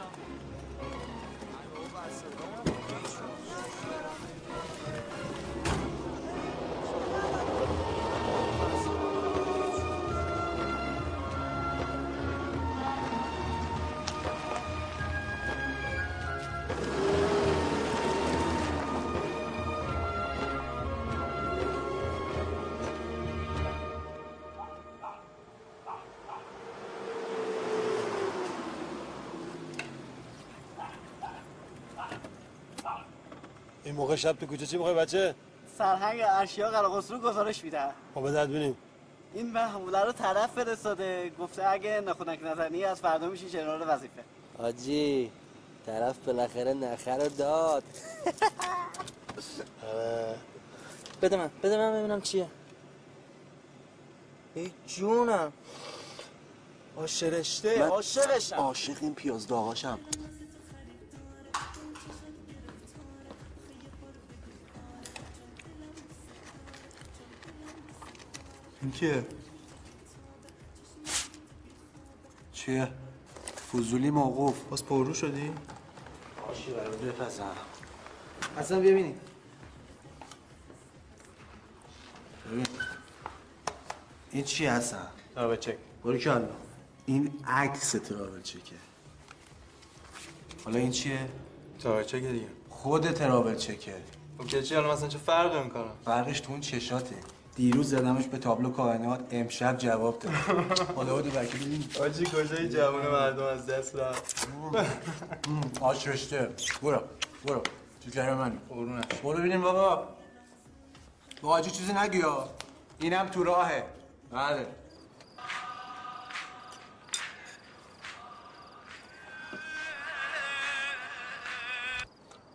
موقع شب تو کوچه چی می‌خوای بچه؟ سرهنگ ارشیا قرقسرو گزارش میده. خب بدرد بینیم این محموله رو طرف فرستاده. گفته اگه نخونک نزنی از فردا میشی جنرال وظیفه. آجی طرف بالاخره نخه رو داد. بده من بده من ببینم چیه. ای جونم. آشرشته من عاشقشم. عاشق این پیاز داغاشم. این کیه؟ چیه؟ فضولی موقوف باز پررو شدی؟ باشی برای بپزم اصلا ببینید ببین این چی هستن؟ ترابل چک برو کلا این عکس ترابل چکه حالا این چیه؟ ترابل چک دیگه خود ترابل چکه خب که چی حالا مثلا چه فرقی می‌کنه؟ فرقش تو اون چشاته دیروز زدمش به تابلو کائنات امشب جواب داد. حالا بودو بکی ببین آجی کجای جوون مردم از دست رفت؟ آش رشته برو برو. تو کره من قرونش برو ببینیم بابا. با حاجی چیزی نگی ها. اینم تو راهه. بله.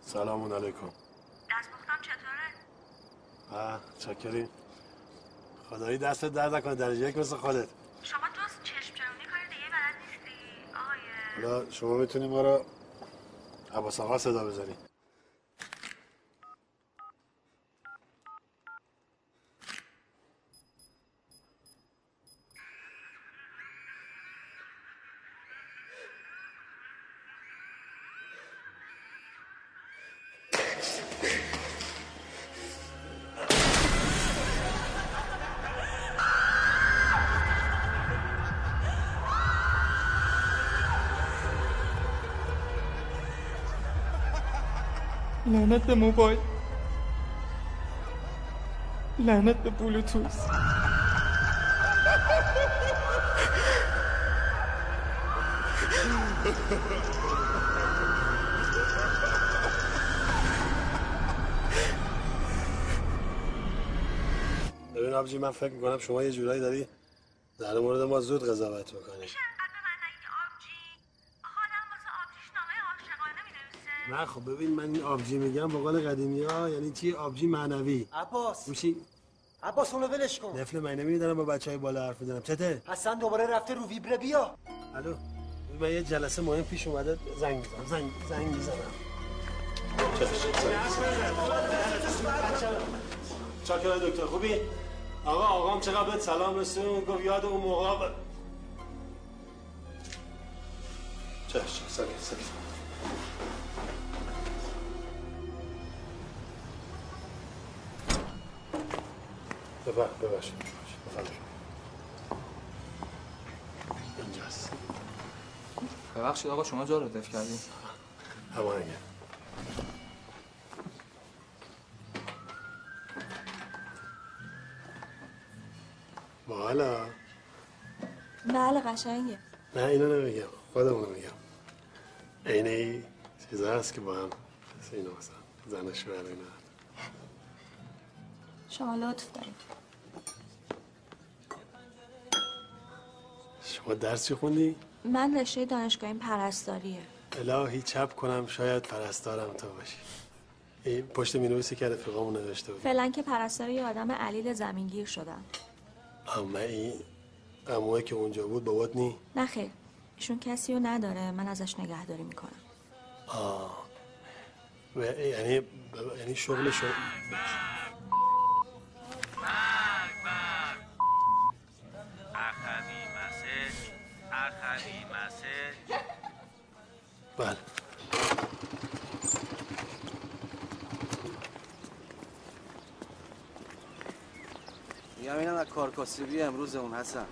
سلام علیکم. دستپختم چطوره؟ آه چکری خدایی دستت درد نکنه درجه یک مثل خودت. شما جز چشم چرونی کار دیگه بلد نیستی؟ آقای شما می‌تونی ما رو عباس آقا صدا بزنی. لعنت به موبایل لعنت به بلوتوث ببین آبجی من فکر می‌کنم شما یه جورایی داری در مورد ما زود قضاوت می‌کنی. نه خب ببین من این آبجی میگم به قول قدیمی ها یعنی چی؟ آبجی معنوی. عباس. میشی؟ عباس اونو ولش کن. نفل من نمی‌دونم با بچه های بالا حرف می‌زنم. چته؟ حسن دوباره رفته رو ویبره بیا. الو. من یه جلسه مهم پیش اومده زنگ می‌زنم. زنگ زنگ می‌زنم. چاکر دکتر خوبی؟ آقا آقام چقدر بهت سلام رسون گفت یاد اون موقع. ب... چشم ساکت. ساکت ببخش ببخش ببخش اینجاست. ببخشید آقا شما جا رو دف کردین همانگه بالا. بله قشنگه. نه اینو نمیگم. خودمونو میگم. عین این چیزا هست که با هم مثل اینو مثلا زن شوهر اینا شما لطف دارید. شما درس چی خوندی؟ من رشته دانشگاهی پرستاریه. الهی چپ کنم شاید پرستارم تو باشی. این پشت می‌نویسی که رفیقامون نوشته بود فعلا که پرستار یه آدم علیل زمینگیر شدم. اما این اموه که اونجا بود بابات نی؟ نه خیر. ایشون کسی رو نداره. من ازش نگهداری می‌کنم. آه. و یعنی یعنی شغل شغل مسج بله. میگم اینم از کارکاسبی امروز اون حسن.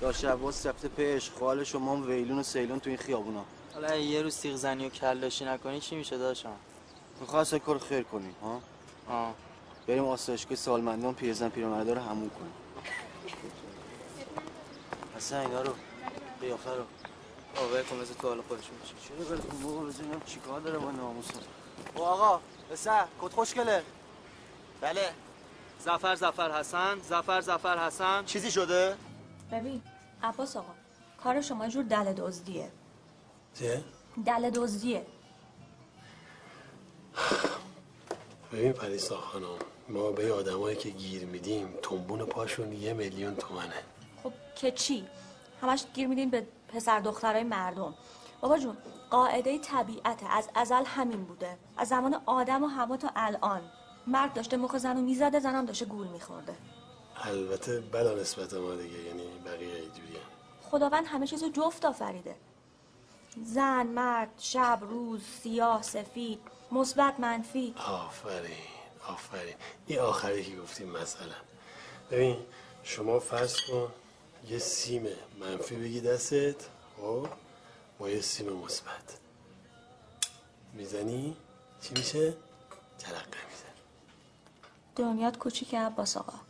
داشت عباس رفته پیش خالش و مام ویلون و سیلون تو این خیابونا. حالا یه روز تیغ زنی و کلاشی نکنی چی میشه داشتم؟ می‌خواست کار خیر کنیم ها؟ آه. بریم آسایشگاه سالمندان پیرزن پیرمرده رو همون کنیم. حسن اینا رو قیافه رو. آقای مثل تو حالا خودشون میشه چرا براتون بابا بزنیم چیکار داره با ناموسم او آقا بسر کت خوشگله. بله. زفر زفر حسن زفر زفر حسن. چیزی شده؟ ببین عباس آقا کار شما یه جور دل دزدیه. چه؟ دل دزدیه. ببین پریسا خانم ما به آدمایی که گیر میدیم تنبون پاشون یه میلیون تومنه. خب که چی؟ همش گیر میدین به پسر دخترای مردم. بابا جون قاعده طبیعته از ازل همین بوده. از زمان آدم و هوا تا الان. مرد داشته مخ زنو می‌زده زنم داشته گول میخورده. البته بلا نسبت ما دیگه یعنی بقیه اینجوریه. خداوند همه چیزو جفت آفریده. زن مرد شب روز سیاه سفید مثبت منفی. آفرین آفرین. این آخری که گفتیم مثلا ببین شما فرض کن یه سیم منفی بگی دستت. خب؟ با یه سیم مثبت. می‌زنی؟ چی میشه؟ ترقه میزن دنیات کوچیکه عباس آقا.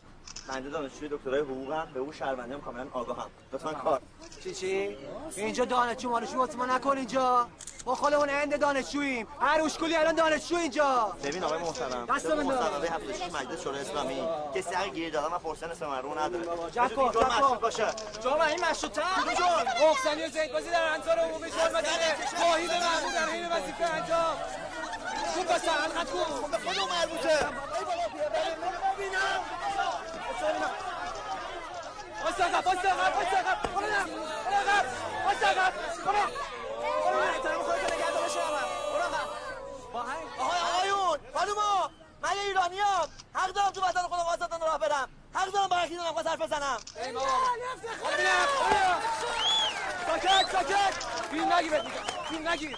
بنده دانشجوی دکترای حقوقم به اون شهرونده هم کاملا آگاهم. لطفا کار. چی چی؟ اینجا دانشجو مانشجو واسه ما نکن اینجا. ما خودمون هند دانشجوییم. هر اوشکولی الان دانشجو اینجا. ببین آقای محترم دست من. مصوبه 76 مجلس شورای اسلامی. کسی حق گیر دادن و پرسن اسم مرموم نداره. جکو. مشروط باشه. جامعه این مشروطه. کدوم جور محسنی و زیدبازی در انصار عمومی شور مدنه. توحید محمود در حین وظیفه انجام. خوب باشه حلقت کن به خودمون مربوطه. مستقب مستقب مستقب برو نه برو عقب مستقب برو برو احترام خودت نگه داشته من برو عقب با من یه ایرانیام حق دارم تو وطن خودم آزادانه راه برم حق دارم با عقیدم نمی‌خواد حرف بزنم ای بابا ساکت ساکت فیلم نگی بهت میگم فیلم نگی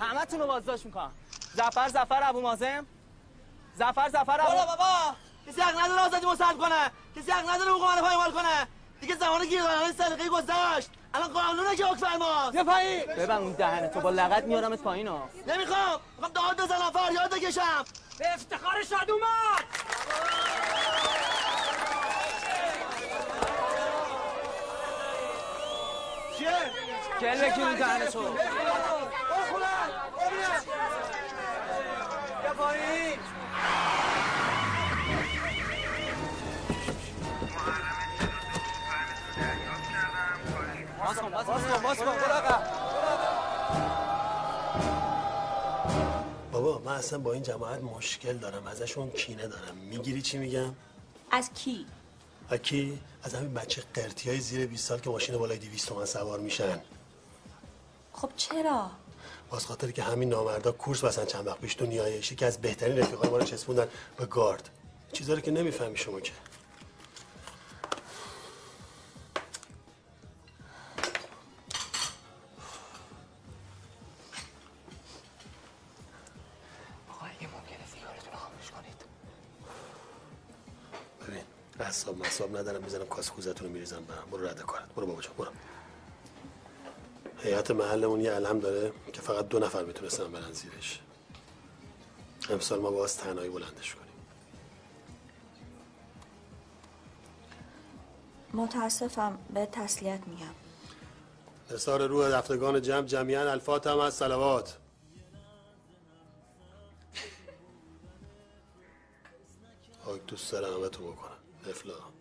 همه تون رو بازداشت می‌کنم زفر زفر ابو مازم زفر زفر ابو بابا. کسی حق نداره آزادی مسلم کنه کسی حق نداره حقوق من پایمال کنه دیگه زمان گیرداران سلیقه گذشت الان قانونه که حکم فرماست پایین ببن اون دهنه تو با لغت میارمت پایین ها نمی‌خوام می‌خوام داد بزنم فریاد بکشم به افتخار شاد اومد چیه؟ گل بگیر اون دهنه تو برو خونه باز کن باز کن بابا من اصلا با این جماعت مشکل دارم ازشون کینه دارم. می‌گیری چی میگم؟ از کی؟ اکی از همین بچه قرتی های زیر 20 سال که ماشین بالای 200 تومن سوار میشن. خب چرا؟ باز خاطر که همین نامردا کورس بسن چند وقت پیش تو نیایش که از بهترین رفیقای ما رو چسبوندن به گارد. چیزا رو که نمی‌فهمی شما که. ندارم می‌زنم کاس کوزتون رو میریزم به هم. برو رد کارت. برو بابا جان برو. هیئت محلمون یه علم داره که فقط دو نفر می‌تونستن برن زیرش. امسال ما باز تنهایی بلندش کنیم. متاسفم به تسلیت میگم. نثار روح رفتگان جمع جمعیان الفات هم از سلوات خاک دوست دارم همه تو بکنم. افلا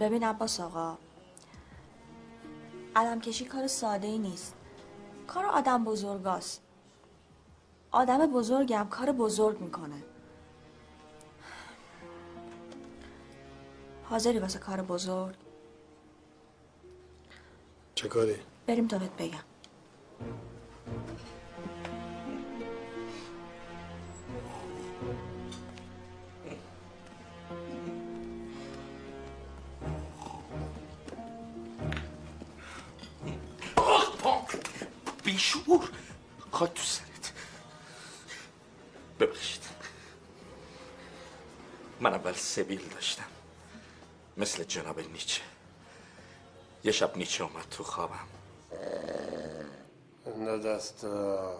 ببین عباس آقا علم کشی کار ساده ای نیست. کار آدم بزرگاست آدم بزرگم کار بزرگ می‌کنه. حاضری واسه کار بزرگ؟ چه کاری؟ بریم تا بهت بگم. بیشور. خاک تو سرت. ببخشید. من اول سبیل داشتم. مثل جناب نیچه. یه شب نیچه اومد تو خوابم. نه دستا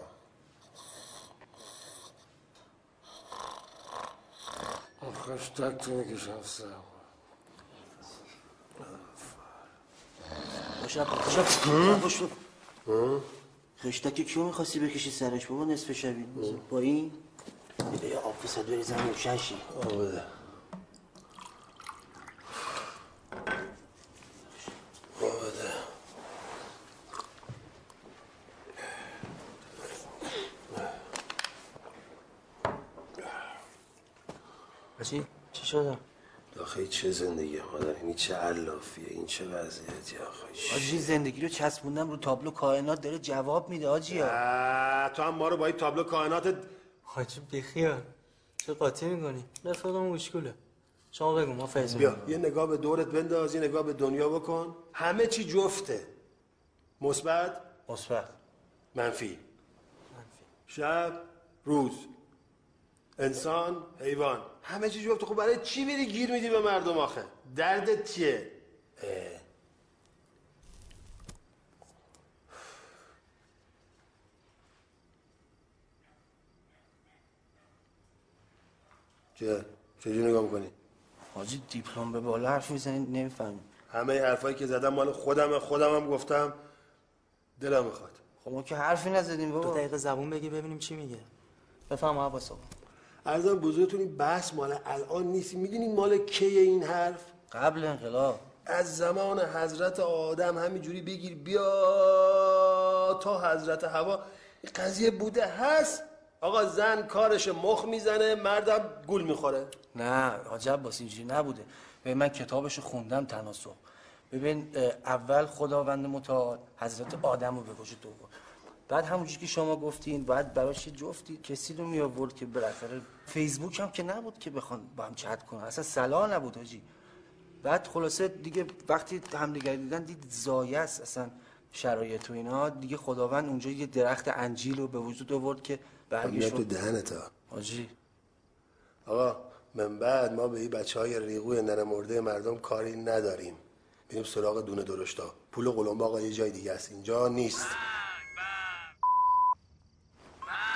خشتک تو می‌کشم سر باشم باشم خشتک کیو می‌خواستی بکشی سرش؟ بابا نصف شبی. با این یه آب فساد بریزم روشن شی بده. بده. چی؟ چی شده؟ آخه چه زندگی مادر این چه علافیه؟ این چه وضعیتی آخه؟ آجی زندگی رو چسبوندم رو تابلو کائنات داره جواب میده آجی. تو هم ما رو با این تابلو کائنات حاجی بیخیال چه قاطی می‌کنی؟ رفیقم گوشگوله شما بگو ما فیض بیا یه نگاه به دورت بنداز یه نگاه به دنیا بکن. همه چی جفته. مثبت؟ مثبت. منفی. شب روز. انسان حیوان. همه چی جفته خب برای چی میری گیر میدی به مردم آخه؟ دردت چیه؟ اه. چه چجوری نگاه می‌کنی؟ حاجی دیپلم به بالا حرف می‌زنی نمی‌فهمی همه حرفایی که زدم مال خودم خودم هم گفتم. دلم می‌خواد. خب ما که حرفی نزدیم دو بابا دقیقه زبون بگی ببینیم چی میگه. بفهم عباس آقا ارزم بزرگتون این بحث مال الان نیست. می‌دونی مال کیه این حرف؟ قبل انقلاب. از زمان حضرت آدم همینجوری بگیر بیا تا حضرت هوا این قضیه بوده هست. آقا زن کارش مخ می‌زنه مردم گول می‌خوره. نه حاج عباس اینجوری نبوده. ببین من کتابشو خوندم تناسخ ببین اول خداوند متعال حضرت آدم رو به وجود آورد. بعد همونجوری که شما گفتین باید براش جفتی کسی رو می آورد که بالاخره فیسبوک هم که نبود که بخوان با هم چت کنن. اصلا صلاح نبود حاجی بعد خلاصه دیگه وقتی همدیگه دیدن دید زایه است اصلا شرایط و اینا. دیگه خداوند اونجا یه درخت انجیل رو به وجود آورد که میاد تو برگشت دهنت ها حاجی آقا من بعد ما به این بچه های ریغوی ننه مرده مردم کاری نداریم. بریم سراغ دونه درشتا. پول قلمبه آقا یه جای دیگه است. اینجا نیست.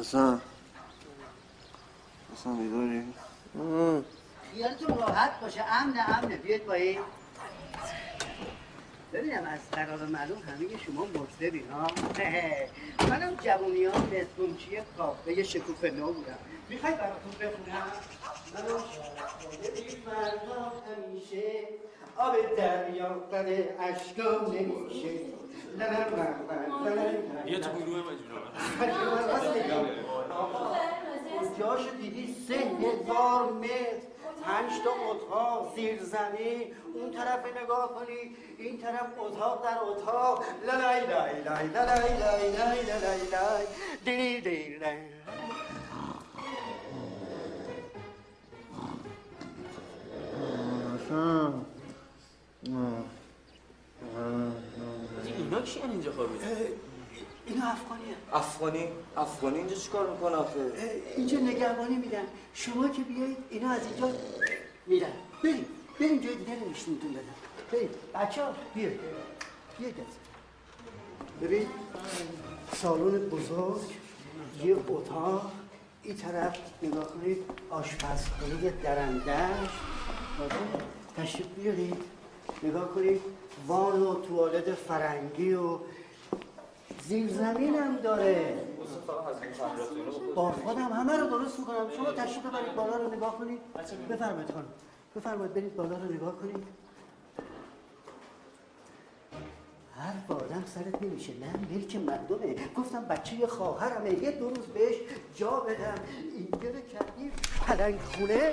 حسن حسن بیداری. خیالتون راحت باشه. امن امنه. بیاید با این ببینم از قرار معلوم همه شما مزدبین ها. منم جوونی ها نسبونچی کافه شکوف نو بودم. می‌خوای براتون بخونم؟ منم همیشه. آب دریا قد اشکام نمیشه. نه نه نه یه تو گروه اونجاشو دیدی سه هزار متر پنج تا اتاق زیرزمین اون طرف نگاه کنی این طرف اتاق در اتاق لای لای لای لالای لای لای لای لای دیری دیری لای کی اینجا خوابیده؟ اینا افغانیه. افغانی؟ افغانی اینجا چیکار می‌کنه آخه؟ اینجا نگهبانی میدن. شما که بیایید اینا از اینجا میرن. بریم. بریم جای دیگه نمیشونتون بدن بریم. بچه ها بیایید. بیایید. از ببین سالن بزرگ یه اتاق. این طرف نگاه کنید آشپزخونه درندش. تشریف بیارید. نگاه کنید. وان و توالت فرنگی و زیر زمین هم داره. با خودم همه رو درست می‌کنم. شما تشریف ببرید بالا رو نگاه کنید. بفرمایید خانم. بفرمایید برید بالا رو نگاه کنید. هر با آدم سرت نمیشه. نه ملک مردمه. گفتم بچه خواهرمه. یه دو روز بهش جا بدم. اینجا کردی. پلنگ خونه.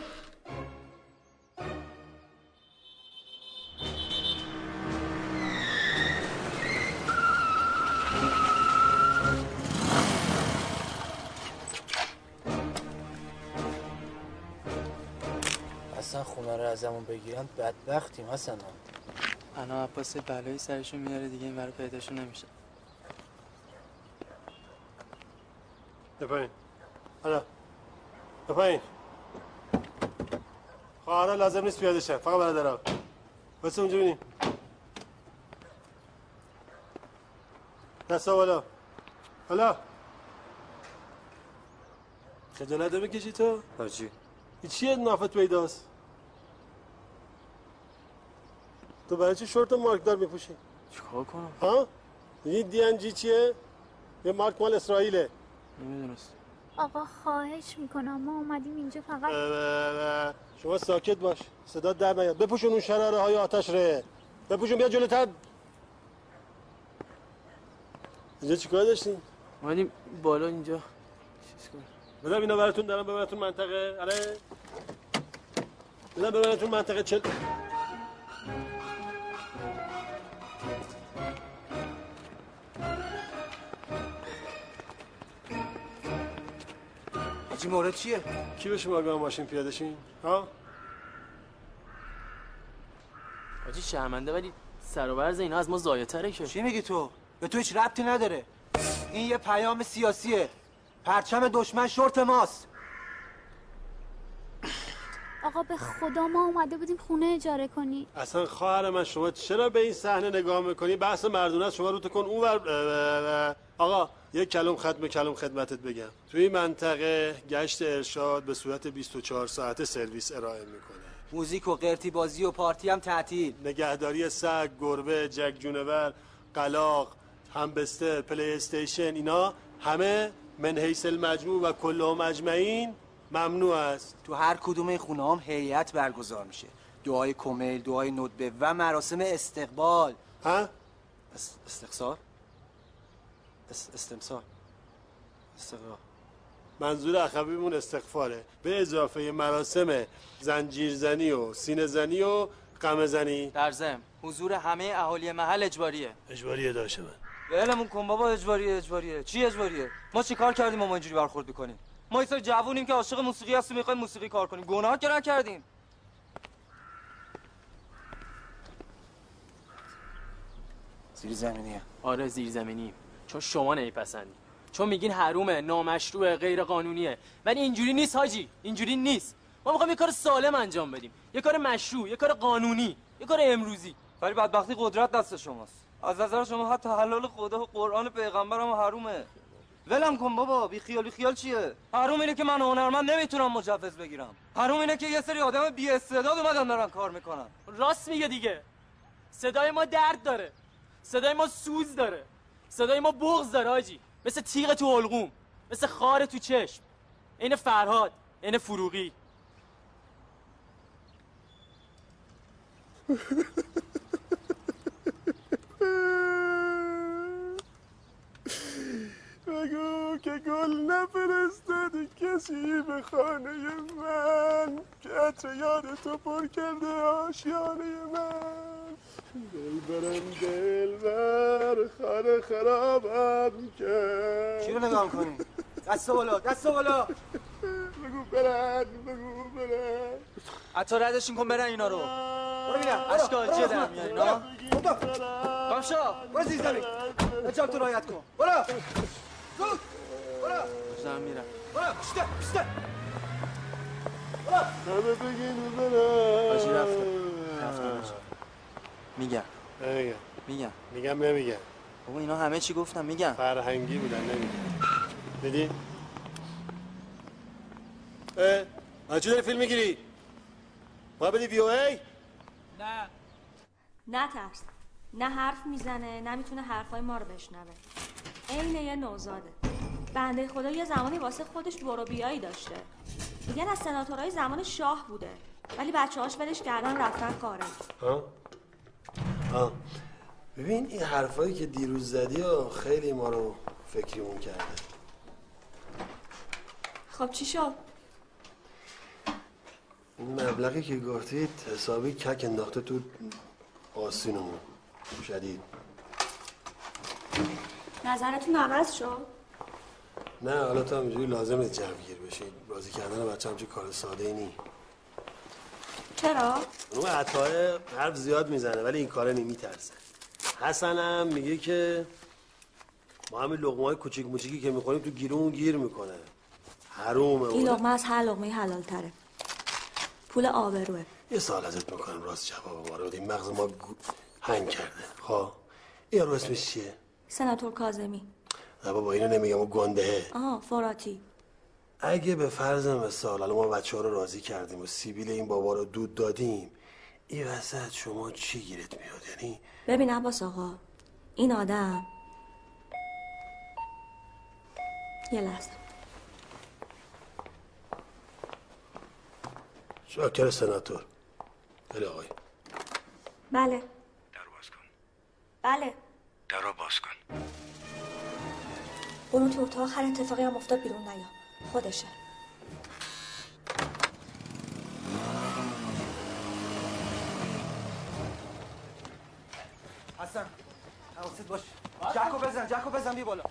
خونه رو ازمون بگیرن بدبختیم اصلا انا عباس بلایی سرشون میاره دیگه این برای پیداشون نمیشه. بپایین حالا. بپایین خواهرها لازم نیست پیاده شن فقط برادرها. بس اونجا بینیم. دستا بالا حالا. خجالت بکشی تو؟ حاجی این چیه نافت پیداست؟ تو برای چی شورت مارکدار میپوشی؟ چیکار کنم؟ ها؟ این دی ان جی چیه؟ یه مارک مال اسرائیله. نمی‌دونست. آقا خواهش می‌کنم. ما اومدیم اینجا فقط. اه، شما ساکت باش. صدا در نیاد. بپوشون اون شراره های آتش ره. بپوشون. بیا جلوتر. اینجا چیکار داشتین؟ اومدیم بالا اینجا. چیز کنیم. بدم اینا براتون. دارم ببرتون منطقه. آره. بدم ببرتون منطقه چل حاجی مورد چیه؟ کی به شما گاه ماشین پیاده شین؟ ها؟ حاجی شرمنده ولی سر و برز اینا از ما ضایع تره که چی میگی تو؟ به تو هیچ ربطی نداره این یه پیام سیاسیه پرچم دشمن شورت ماست آقا به خدا ما اومده بودیم خونه اجاره کنی اصلا خواهر من شما چرا به این صحنه نگاه می‌کنی؟ بحث مردونه شما رو کن. اون ور آقا یک کلم ختم کلم خدمتت بگم. توی این منطقه گشت ارشاد به صورت 24 ساعته سرویس ارائه می‌کنه. موزیک و قرتی بازی و پارتی هم تعطیل. نگهداری سگ گربه جک جونور کلاغ همستر پلی استیشن اینا همه من حیث المجموع و کلهم اجمعین ممنوع است. تو هر کدوم این خونه هم هیئت برگزار میشه. دعای کمیل دعای ندبه و مراسم استقبال. ها؟ اس... استقصار؟ اس... استمسار. استقرار. منظور اخویمون استغفاره. به اضافه مراسم زنجیرزنی و سینه زنی و قمه زنی در ضمن حضور همه اهالی محل اجباریه. اجباریه داشته من. ولمون کن بابا اجباریه اجباریه. چی اجباریه؟ ما چی کار کردیم ما اینجوری برخورد می‌کنیم؟ ما ایسا جوونیم که عاشق موسیقی هستیم می‌خوایم موسیقی کار کنیم. گناه که نکردیم. زیر زمینیه آره زیرزمینی. چون شما نمیپسندی. چون میگین حرومه نامشروعه غیر قانونیه ولی اینجوری نیست حاجی. اینجوری نیست. ما می‌خوایم یه کار سالم انجام بدیم. یه کار مشروع یه کار قانونی یه کار امروزی. ولی بدبختی قدرت دست شماست. از نظر شما حتی حلال خدا و قرآن پیغمبرم حرومه. ولم کن بابا بی خیال بی خیال چیه؟ حروم اینه که من هنرمند نمی‌تونم مجوز بگیرم. حروم اینه که یه سری آدم بی استعداد اومدن دارن کار می‌کنن. راست میگه دیگه. صدای ما درد داره. صدای ما سوز داره. صدای ما بغض داره حاجی مثل تیغ تو حلقوم مثل خار تو چشم. این فرهاد این فروغی. بگو که گل نفرستادی کسی به خانه من که عطر یاد تو پر کرده آشیانه من. دل برم دل بر خانه خرابم کرد. چی رو نگاه کنی؟ دست بالا دست بالا. بگو برن بگو برن. حتی ردشون کن برن اینا رو. برو بینم اشکال چیه در میان اینا؟ کامشا برو زیر زمین. اجاب تو رایت کن. برو. زود برو دارم میرم برو پشته پشته همه بگین برن حاجی رفته رفته حاجی. میگم نمیگم میگم میگم نمیگم بابا اینا همه چی گفتم میگم فرهنگی بودن نمیگم دیدی؟ اه چی داری فیلم می‌گیری؟ ما بدی وی او ای؟ نه نه ترس نه حرف می‌زنه نه می‌تونه حرفای ما رو بشنوه عین یه نوزاده. بنده خدا یه زمانی واسه خودش برو بیایی داشته. میگن از سناتورهای زمان شاه بوده. ولی بچه هاش ولش کردن رفتن خارج ها؟ ها. ببین این حرفایی که دیروز زدی ها خیلی ما رو فکریمون کرده. خب چی شد؟ این مبلغی که گفتید حسابی کک انداخته تو آسینمون. شدید. نظرتون عوض شد؟ نه حالا تو همینجوری لازم نیست جوگیر بشی بازی کردن بچه همچین کار ساده ای نی چرا؟ اون عطاه حرف زیاد می‌زنه ولی این کاره نمیترسه حسن هم میگه که ما همین لقمه های کوچیک موچیکی که می‌خوریم تو گیرمون گیر می‌کنه حرومه این. لقمه از هر لقمه حلال تره پول آبروه یه سال ازت می‌کنم راست جواب ما رو بدیم مغز ما گو- هنگ کرده ها این یارو اسمش چیه؟ سناتور کازمی نه بابا اینو نمیگم و گندهه آها فراتی. اگه به فرض مثال حالا ما بچه ها رو راضی کردیم و سیبیل این بابا رو دود دادیم این وسط شما چی گیرت میاد؟ یعنی ببین عباس آقا این آدم یه لحظه. شاکر سناتور. خیلی آقای. بله. بله. درو باز کن. برو تو اتاق هر اتفاقی هم افتاد بیرون نیا. خودشه. حسن حواست باش. جکو بزن جکو بزن بی بالا.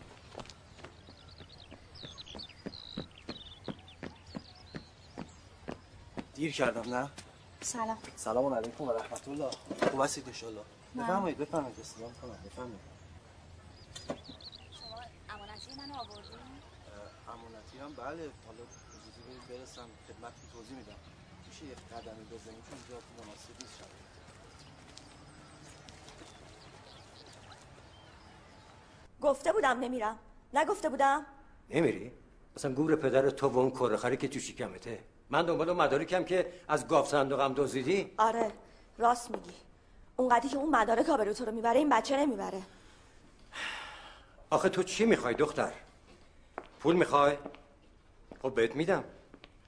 دیر کردم نه؟ سلام. سلام علیکم و رحمت الله. خوب هستید انشالله نه. بفرمایید بفرمایید استلام کنم بفرمایید. امانتی منو آوردی؟ امانتی هم بله. حالا اجازه بدید برسم. خدمتتون توضیح میدم. میشه یه قدمی بزنید چون اینجا مناسب نیست شب گفته بودم نمیرم. نگفته بودم. نمیری؟ مثلا گور پدر تو و اون کرخری که تو شکمته. من دنبال مدارکم که از گاف صندوقم دزدیدی؟ آره راست میگی. اونقدری که اون مدارک آبرو تو رو می‌بره این بچه نمی‌بره. آخه تو چی می‌خوای دختر؟ پول می‌خوای؟ خب بهت میدم.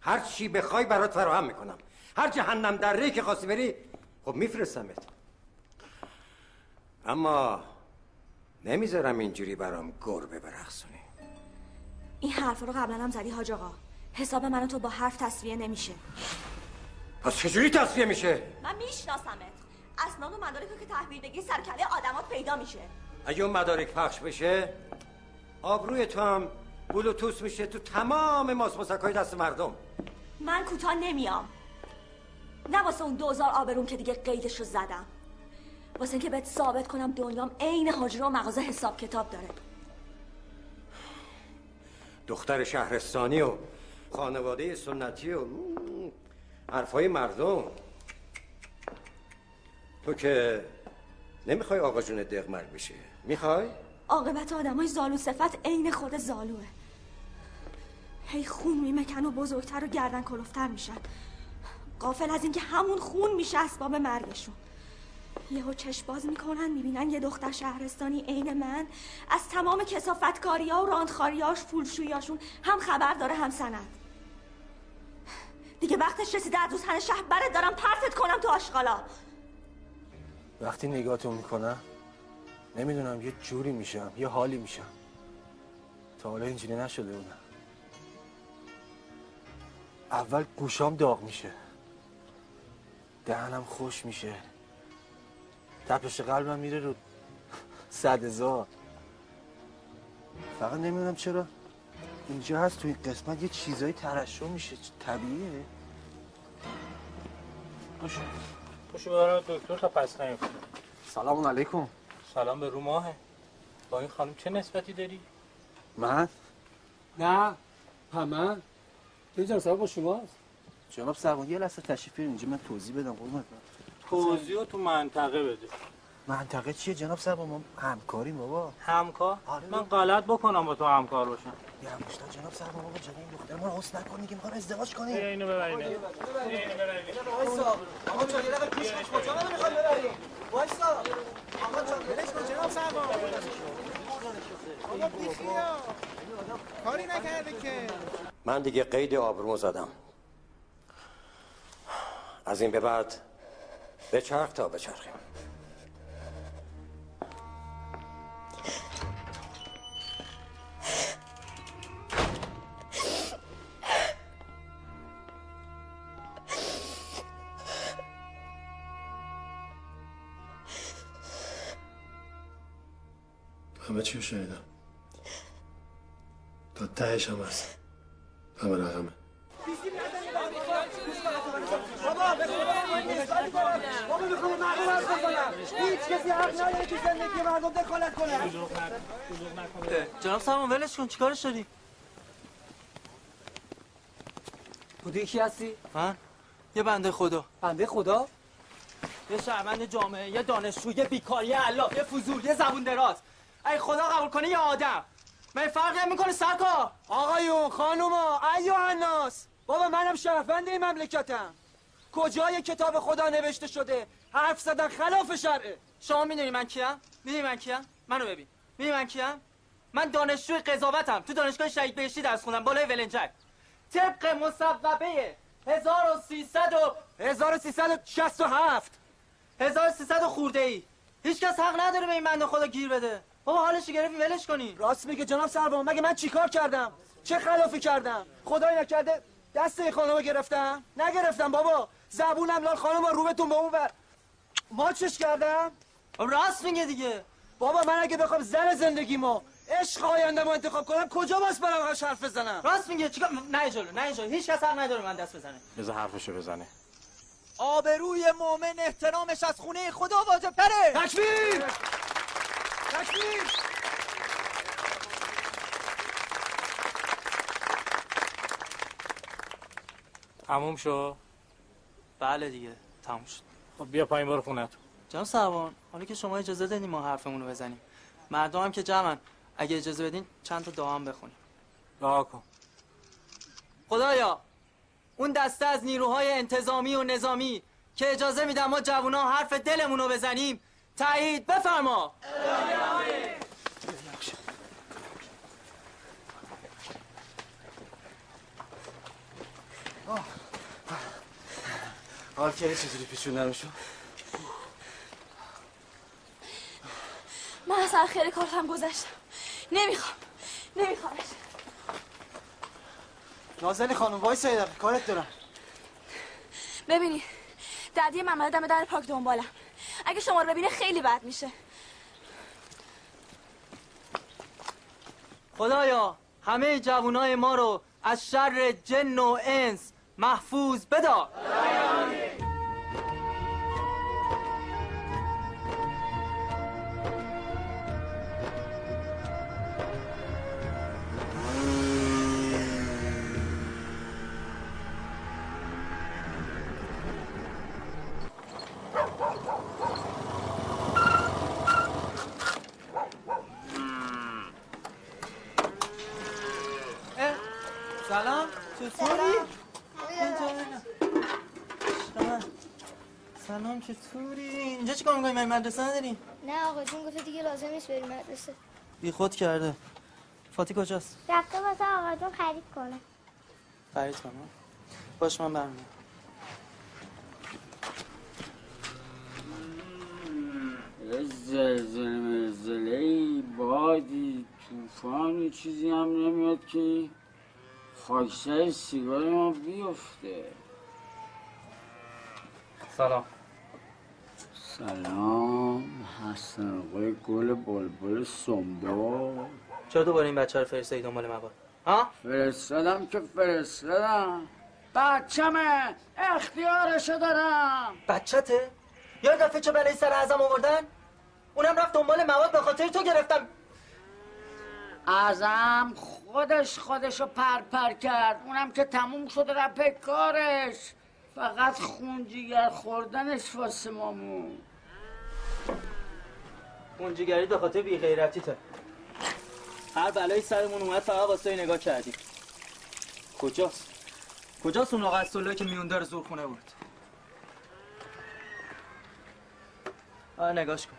هر چی بخوای برات فراهم می‌کنم. هر جهنم دره که خواستی بری خب میفرستمت. اما نمی‌ذارم اینجوری برام گربه برقصونی. این حرف رو قبلا هم زدی حاج آقا. حساب من و تو با حرف تصویه نمیشه. پس چجوری تصفیه میشه؟ من میشناسمت. اسناد و مدارک که تحویل بگی سرکله آدمات پیدا میشه. اگه اون مدارک پخش بشه آبروی تو هم بلوتوس میشه تو تمام ماسماسک های دست مردم. من کوتاه نمیام. نه واسه اون دوزار آبروم که دیگه قیدش رو زدم. واسه اینکه بهت ثابت کنم دنیام عین حجره و مغازه حساب کتاب داره. دختر شهرستانی و خانواده سنتی و حرفای مردم. تو که نمی‌خوای آقا جون دغمر بشه می‌خوای؟ عاقبت آدمای زالو صفت عین خود زالوه. هی خون میمکن و بزرگتر و گردن کلفتر میشن. قافل از اینکه همون خون میشه اسباب مرگشون. یهو چشم باز می‌کنن می‌بینن یه دختر شهرستانی عین من. از تمام کسافتکاری ها و راندخاریاش پولشویاشون هم خبر داره هم سند. دیگه وقتش رسیده از روزهن شهر برت دارم پرتت کنم تو آشغالا. وقتی نگاهتون می‌کنم نمی‌دونم یه جوری میشم یه حالی میشم. تا حالا اینجوری نشده بودم. اول گوشام داغ میشه. دهنم خوش میشه. تپش قلبم میره رو صد هزار. فقط نمی‌دونم چرا. اینجا هست توی این قسمت یه چیزایی ترشح میشه. طبیعیه. پاشو ببرم دکتر تا پس نیفته سلام علیکم. سلام به رو ماهه. با این خانم چه نسبتی داری؟ من؟ نه. همه اینجا صاحب با شماست. جناب سرمان یه لحظه تشریف اینجا من توضیح بدم قربونت. توضیح رو تو منطقه بده. منطقه چیه؟ جناب صاحب ما همکاریم بابا. همکار؟ من غلط بکنم با تو همکار باشم. یه مشتا جناب صاحب ما بابا جلوی این دختر ما رو حس نکنی که می‌خوان ازدواج کنیم. بیا اینو ببریم. وایسا. آقا جان یه دقیقه پیش پیش کجا منو می‌خواد ببریم وایسا. آقا جان ولش کن جناب صاحب آقا پیش بیا کاری نکرده که. من دیگه قید آبرومو زدم. از این به بعد به چرخ تا به چرخیم. شنیدم. تا تهش هم هست. همه رقمه بابا بابا می‌خوام مردم حرف بزنم هیچ کسی حق نداره که زندگی مردم دخالت کنه جناب سلمان ولش کن چیکارش داری؟ بودی یکی هستی؟ من یه بنده خدا. بنده خدا؟ یه شهروند جامعه یه دانشجو یه بیکار یه علاف یه فضول یه زبون دراز. ای خدا قبول کنه یه آدم؟ من فرقی می‌کنه سرکار آقایون خانوما ایو الناس بابا منم شهروند این مملکتم. کجای کتاب خدا نوشته شده؟ حرف زدن خلاف شرعه. شما می‌دونی من کیم؟ می‌دونی من کیم؟ منو ببین. می‌دونی من کیم؟ من دانشجوی قضاوتم. تو دانشگاه شهید بهشتی درس خوندم بالای ولنجک. طبق مصوبه 1300 و 1367 1300 و خورده ای هیچ کس حق نداره به این بنده خدا گیر بده. بابا حالش گرفتی ولش کنی راست میگه جناب سربان مگه من چیکار کردم؟ چه خلافی کردم؟ خدای نکرده دست این خانمو گرفتم؟ نگرفتم بابا. زبونم لال خانم رو بهتون به اون بر ماچش کردم؟ راست میگه دیگه. بابا من اگه بخوام زن زندگیمو عشق آینده‌مو انتخاب کنم کجا باز برم همش حرف بزنم؟ راست میگه. چیکار؟ نه جلو نه جلو. هیچ کس حق نداره من دست بزنه. بذار حرفشو بزنه. آبروی مؤمن احترامش از خونه خدا واجب تره تکبیر! تکبیر تموم شو؟ بله دیگه تموم شد. خب بیا پایین برو خونت جناب سروان حالا که شما اجازه دادین ما حرفمون رو بزنیم. مردم هم که جمعن. اگه اجازه بدین چند تا دعا هم بخونیم. دعا کن. خدایا اون دسته از نیروهای انتظامی و نظامی که اجازه میدن ما جوونا حرف دلمون رو بزنیم تایید بفرما. حال کردی چجوری پیچوندم شو؟ من از خیر کارتم گذشتم. نمی‌خوام. نمیخوامش نازنی خانم وایسا یه دقیقه کارت دارم. ببینی دردی محمد دم در پاک دنبالم. اگه شما رو ببینه خیلی بد میشه. خدایا همه جوانای ما رو از شر جن و انس محفوظ بدار. مدرسه نداری؟ نه آقا جون گفته دیگه لازم نیست بریم مدرسه. بی خود کرده. فاتی کجاست؟ رفته واسه آقا جون خرید کنه. خرید کنم باش من برمیام یه زلزله ملزله ای بادی توفان چیزی هم نمیاد که خاکسر سیگار ما بیفته. سلام. سلام حسن آقای گل بلبل سنبا چرا دوباره این بچه رو فرستادی دنبال مواد؟ ها؟ فرستادم که فرستادم. بچمه اختیارشو دارم. بچته یا دفعه چه بلایی سر اعظم آوردن؟ اونم رفت دنبال مواد به خاطر تو گرفتم. ازم خودش خودشو پر پر کرد. اونم که تموم شد رفت کارش. فقط خون جیگر خوردنش واسه مامون. اونجیگری به خاطر بیغیرتیته هر بلایی سرمون اومد فقط واسه نگاه کردیم کجاست؟ کجاست اون آقا اسدالله که میون داره زورخونه بود آه نگاش کن.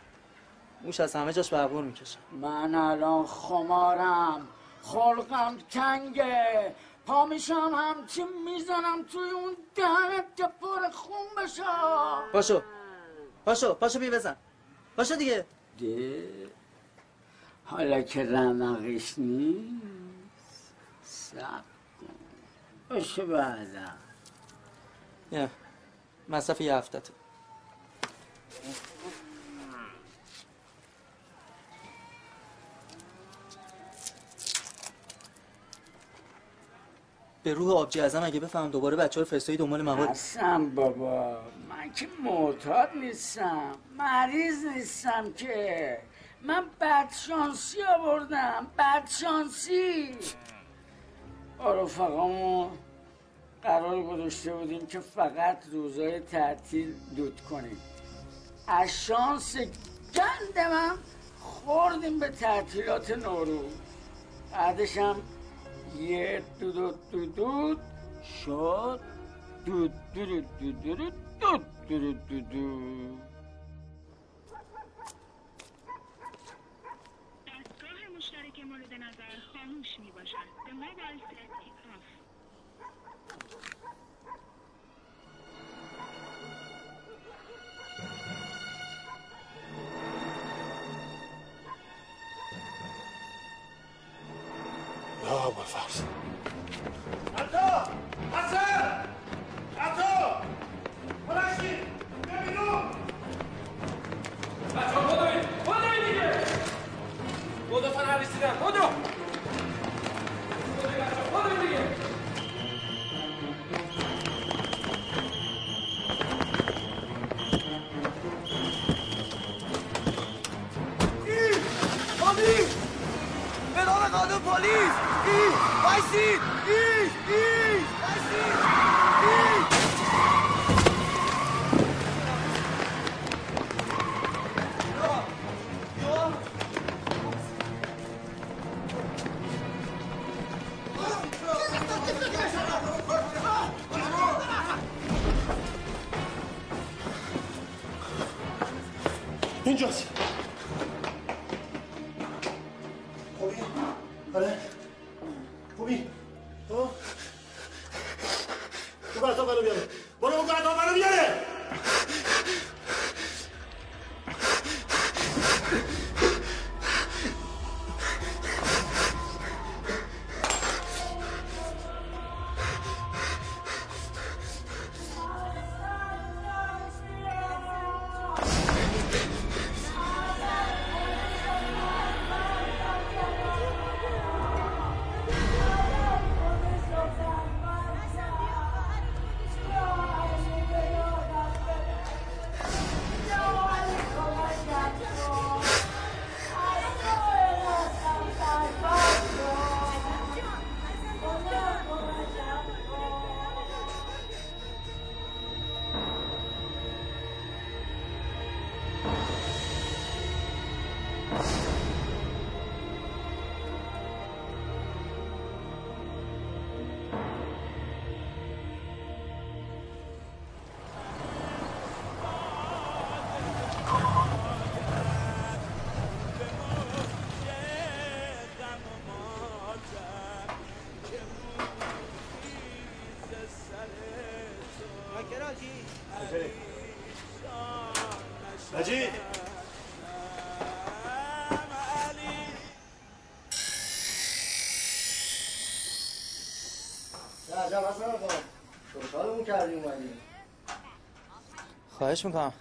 موش از همه جاش بربور می‌کشه. من الان خمارم خلقم تنگه پا میشم همچی می‌زنم توی اون دهنت که پر خون بشه پاشو. پاشو پاشو بی بزن. پاشو دیگه. ده حالا که رمقش نیست سب کن. باشه بعدا. یه مصرف یه هفتته به روح آبجی ازم اگه بفهم دوباره بچه ها فرستایی دنبال مواد. حسن بابا. من که معتاد نیستم. مریض نیستم که. من بدشانسی آوردم. بدشانسی. با رفقامو قرار گذاشته بودیم که فقط روزای تعطیل دود کنیم. از شانس گند من خوردیم به تعطیلات نوروز. بعدش هم یه دود دود دود شد دود دود دود دود دود دود دود دود دستگاه کردی اومدی خواهش می‌کنم.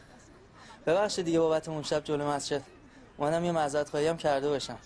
ببخشید دیگه بابت اون شب جلو مسجد. اومدم یه معذرت خواهی هم کرده باشم.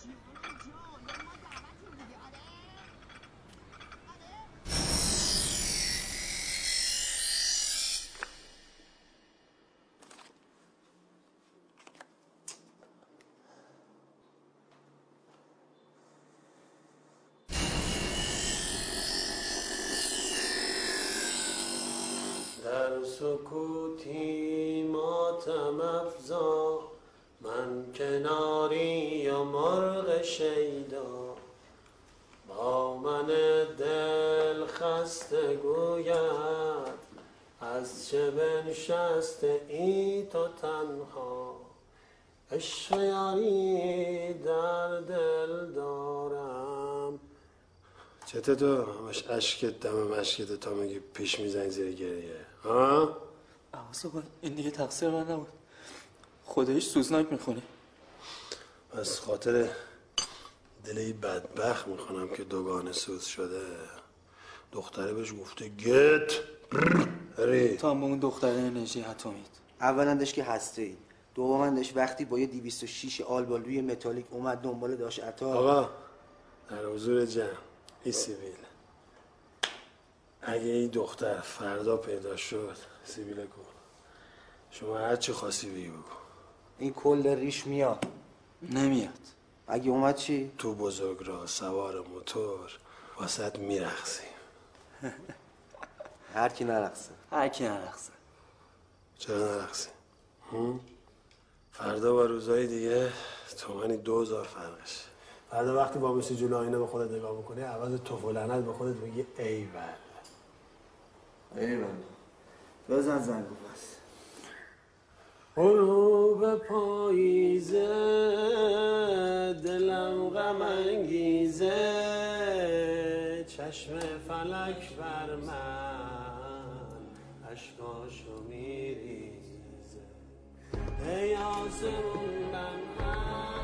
تو همش عشقت دم مشکت تا میگی پیش می‌زنی زیر گریه. ها؟ عوض کن این دیگه تقصیر من نبود. خدایش سوزناک می‌خونی. از خاطر دل این بدبخت می‌خونم که دوگانه سوز شده. دختره بهش گفته گت! ری. هم به اون دختره انرژی اتمیت. اولندش که هسته ای دومندش وقتی با یه 206 آلبالوی متالیک اومد دنبال داشت عطا آقا در حضور جمع. ای سیبیل. اگه این دختر فردا پیدا شد سیبیل کن. شما هر چی خواستی بگی بگو این کل ریش میاد. نمیاد. اگه اومد چی؟ تو بزرگ را سوار موتور واسط میرخسی هر کی نرقصه. هر کی نرقصه. چرا نرخسی؟ فردا با روزهای دیگه تومنی دوزار فرقش فردا وقتی با میسی جلو آینه به خودت نگاه می‌کنی عوض توف و لعنت به خودت بگی ایول. ایول. بزن زنگو بس غروب پاییزه دلم غم انگیزه چشم فلک بر من اشکاشو میریزه ای آسمون بر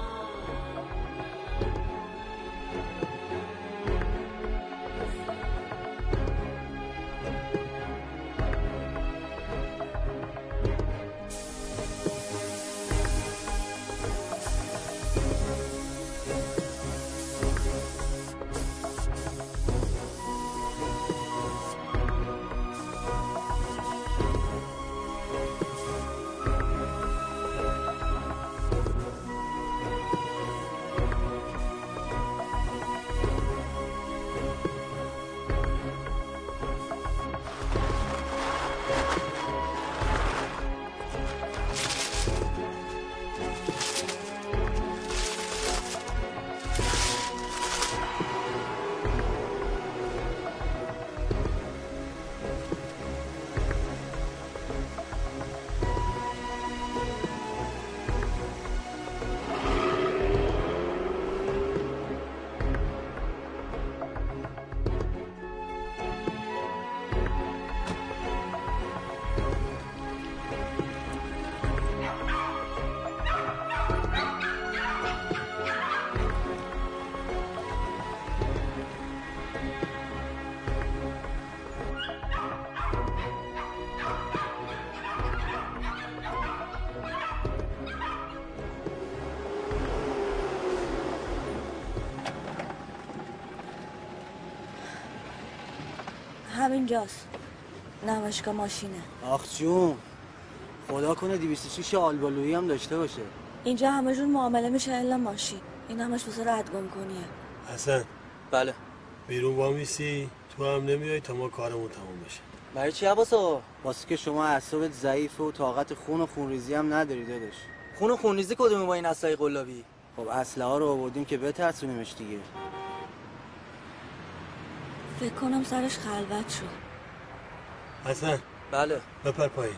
همینجاست. نمایشگاه ماشینه. آخ جون خدا کنه 206 آلبالویی هم داشته باشه. اینجا همه جور معامله میشه الا ماشین. این همش واسه ردگم کنیه. حسن. بله. بیرون وامیسی تو هم نمیای تا ما کارمون تموم بشه. برای چی عباس آقا واسه که شما اعصابت ضعیفه و طاقت خون و خونریزی هم نداری داداش. خون و خونریزی کدومه با این اسلحه قلابی؟ خب اسلحه ها رو آوردیم که بترسونیمش دیگه. فکر کنم سرش خلوت شد. حسن. بله. بپر پایین.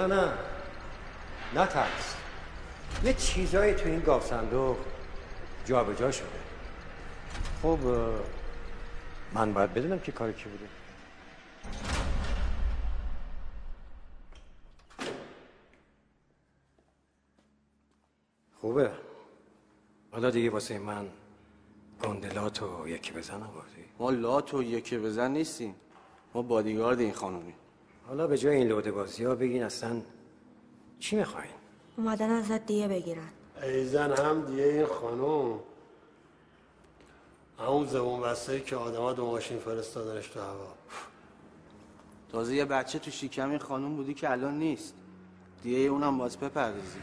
نه نه. نه ترس. یه چیزایی تو این گاف صندوق جابجا شده. خب من باید بدونم که کار کی بوده. خوبه. حالا دیگه واسه من گندلاتو یکی بزن آوردی. ما لات و یکی بزن نیستیم. ما بادیگارد این خانومی حالا به جای این لوده بازی ها بگین اصلا چی می‌خواین؟ اومدن ازت دیه بگیرن. ایزن هم دیگه این خانوم همون زبون بسته که آدما دو ماشین فرستادنش تو هوا. تازه یه بچه تو شیکم این خانوم بودی که الان نیست. دیگه اونم باز بپردازی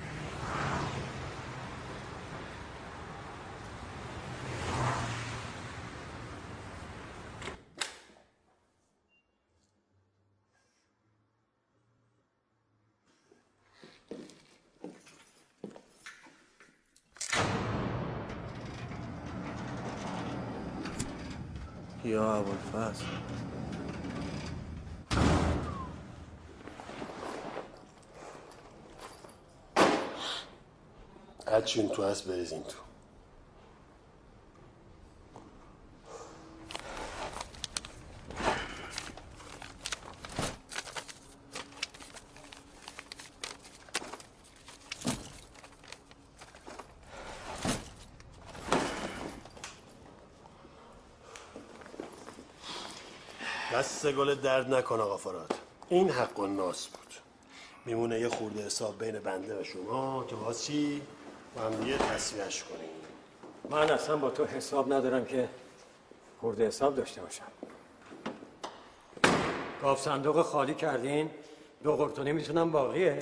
ابوالفضل هرچی تو هست بریزین تو. دست گل درد نکن آقا فراد. این حق و ناس بود. میمونه یه خورده حساب بین بنده و شما که باز چی؟ با هم دیگه تصویهش کنیم. من اصلا با تو حساب ندارم که خورده حساب داشته باشم. گاف صندوق خالی کردین؟ دو قرتونی می‌تونم باقیه.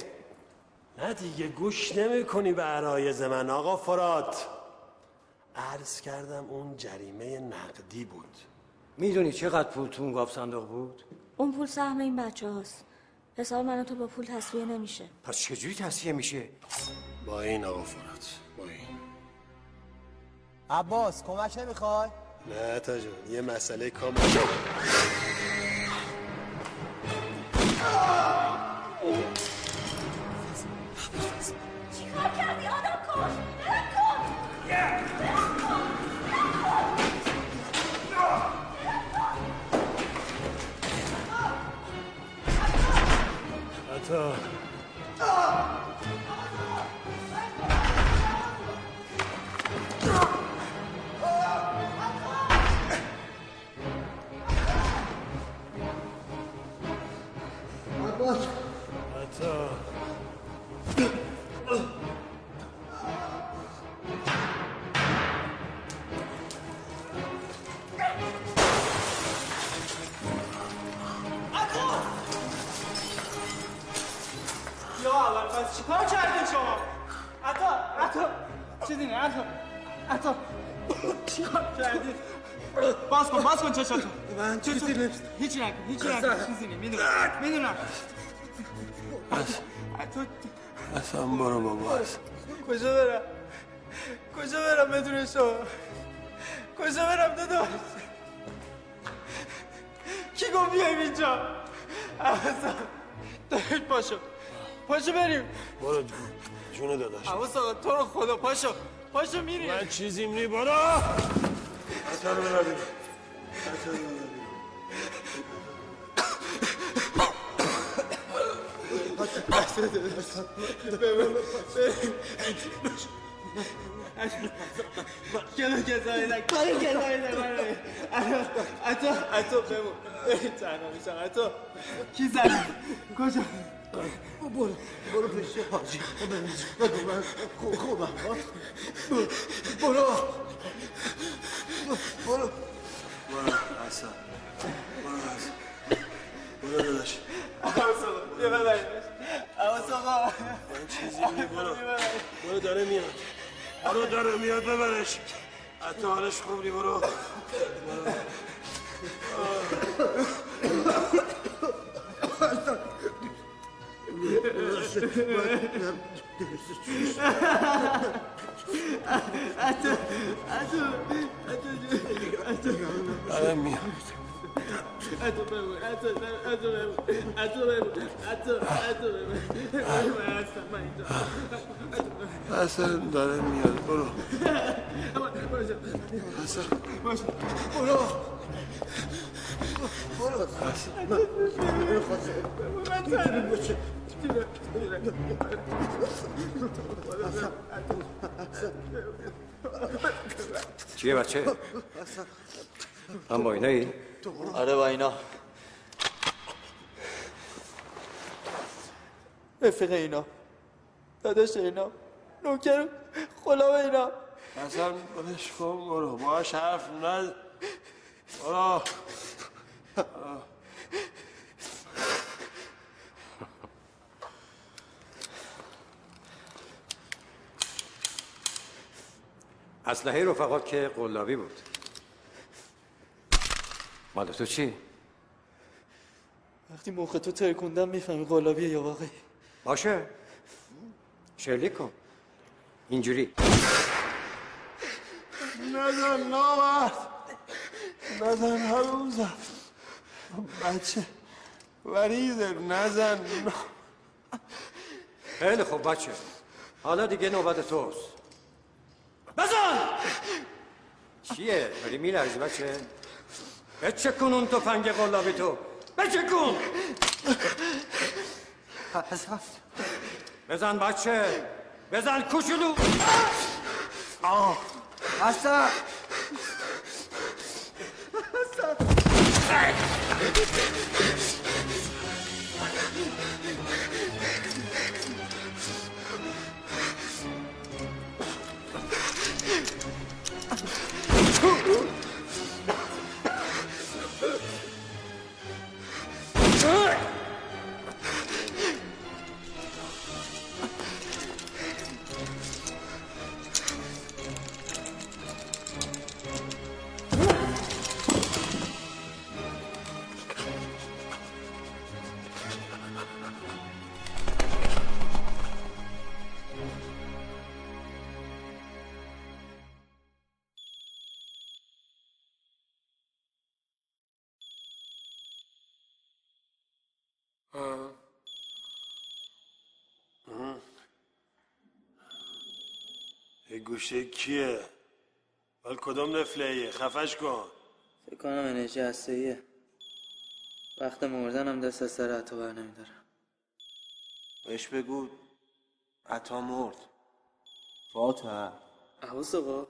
نه دیگه گوش نمی کنی به عرایز من آقا فراد. عرض کردم اون جریمه نقدی بود. می‌دونی چقدر پول تو اون گاف صندوق بود؟ اون پول سهم این بچه هاست. حساب من تو با پول تصویه نمیشه. پس چجوری تصفیه میشه؟ با این آقا فراد با این. عباس کمک نمی‌خوای نه تا جان یه مسئله کامل. عطا عباس کردین باز کن باز کن چشاتو من چیزی نیست هیچی نکن هیچی نکن چیزی نیست می‌دونم می‌دونم عطا اصلا برو بابا کجا برم کجا برم بدون شما کجا برم داداش کی گفت بیایم اینجا عوضا داداش پاشو پاشو بریم برو جون داداش عوض آقا تو رو خدا پاشو پاشو میریم من چیزیم نی برو عطا رو ببریم عطا رو ببریم کنو کسایی نک کنو کسایی نک اتو اتو بمون تنها میشم اتو کی زد کجا برو برو پیش حاجی بگو من خوب خوبم برو برو برو اصلا برو اصلا برو داداش عوض آقا ببریمش عوض آقا چیزی برو برو داره میاد برو داره میاد ببرش حتی حالش خوب نی برو برو. من اینجا حسن داره میاد برو حسن برو برو چیه بچه؟ هم با اینه ای؟ آره با اینا. رفیق اینا. داداش اینا. نوکر غلام اینا. حسن بلش کن برو. باش حرف نز برو. اسلحه رفقات که قلابی بود. مال تو چی؟ وقتی مخ تو ترکوندم می‌فهمی قلابیه یا واقعی. باشه. شلیک کن. اینجوری. نزن نامرد نزن هروزم بچه وریده. نزن. خیلی خوب بچه. حالا دیگه نوبت توست. بزن! چیه؟ داری میلرزی بچه؟ بچه کن اون تفنگ قلابی تو. بچه کن بزن بچه. بزن کوچولو. آه. حسن یه گوشه کیه؟ ولی کدوم نفله خفش کن. فکر کنم انرژی هستهیه وقت مردن هم دست از سر عطا بر نمیدارم. بهش بگو عطا مرد. فاتح عباس آقا.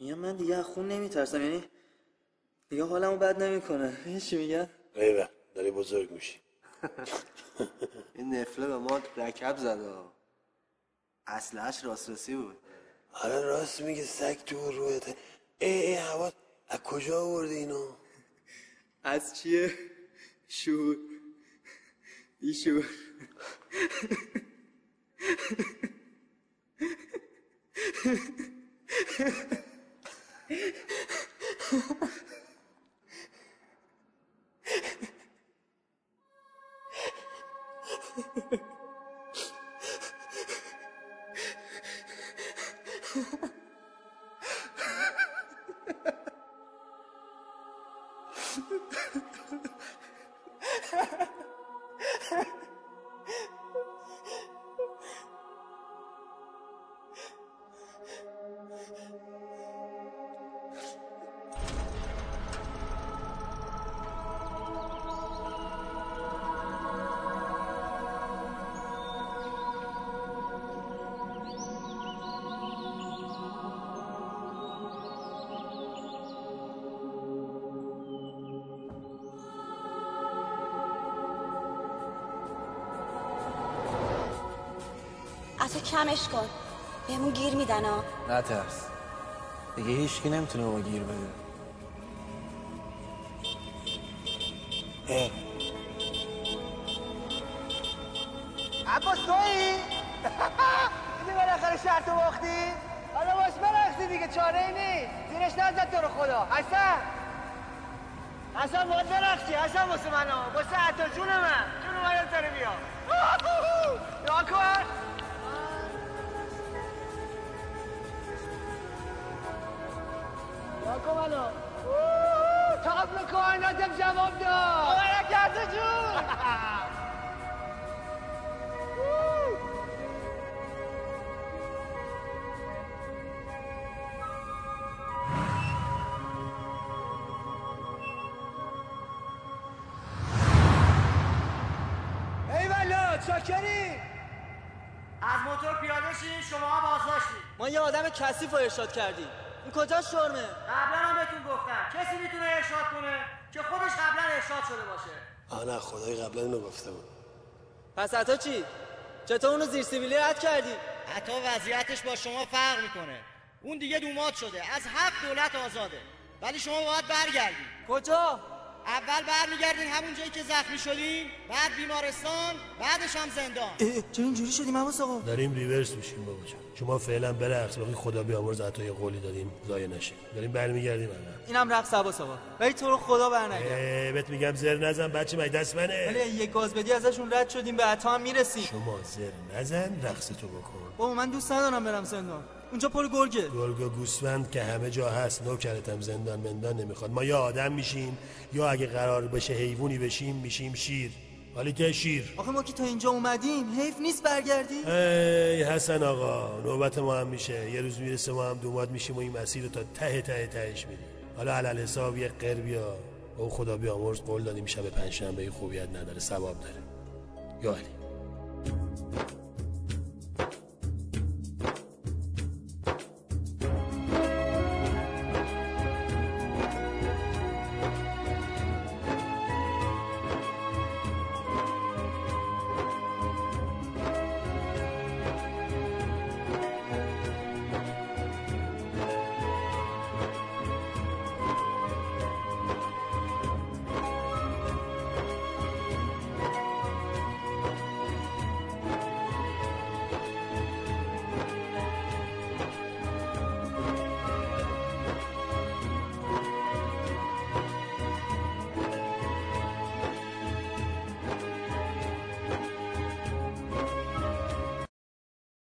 میگم من دیگه از خون نمیترسم یعنی دیگه حالمو بد نمی‌کنه. چی میگن ایوه داری بزرگ میشی. این نفله به ما رکب زده. اصلش راسترسی بود. آره راست میگه سگ تو روته ای ای هوا از کجا آوردی اینو؟ از چیه؟ شور. بیشور نترس دیگه هیچکی نمی‌تونه ما گیر بده. عباس تویی؟ دیدی بالاخره شرط باختی؟ حالا باش برقصی دیگه چاره ای نیست. زیرش نزد تو رو خدا. حسن! حسن باید برقصی. حسن واسه من ها واسه عطا جون من. جون من بیا یا کن یا کن منو تاب کائناتم جواب داد. برکت جون. ای والا چاکری. از موتور پیاده شین شما بازداشتید. ما یه آدم کثیف رو ارشاد کردیم. این کجا شرمه؟ قبلا هم بهتون گفتم. کسی می‌تونه ارشاد کنه که خودش قبلا ارشاد شده باشه. آه نه خدای قبلا اینو گفته بود. پس عطا چی؟ چطور اونو زیر سیبیلی رد کردی؟ حتی وضعیتش با شما فرق می‌کنه. اون دیگه دومات شده. از هفت دولت آزاده. ولی شما باید برگردید کجا؟ اول برمیگردین همون جایی که زخمی شدین بعد بیمارستان بعدش هم زندان. چرا اینجوری شدیم عباس آقا؟ داریم ریورس میشیم بابا جان. شما فعلا برقص باقی خدا بیامرز عطای قولی دادیم ضایع نشه داریم برمیگردیم الان. اینم رقص عباس آقا. ولی تو رو خدا برنگرد. اه، بهت میگم زر نزن بچه مگه دست منه. ولی یک گاز بدی ازشون رد شدیم به عطا هم می‌رسیم. شما زر نزن رقص تو بکن. بابا من دوست ندارم برم زندان. اونجا پر گرگه. گرگ و گوسفند که همه جا هست نوکرتم زندان مندان نمی‌خواد. ما یا آدم میشیم یا اگه قرار بشه حیوانی بشیم میشیم شیر. حالی که شیر. آخه ما که تا اینجا اومدیم حیف نیست برگردی؟ ای حسن آقا نوبت ما هم میشه. یه روز می‌رسه ما هم دوماد میشیم و این مسیر رو تا ته ته تهش میریم حالا علل حساب یه قربیا او خدا بیامرز قول دادیم شب پنجشنبه خوبیت نداره ثواب داره. یا علی.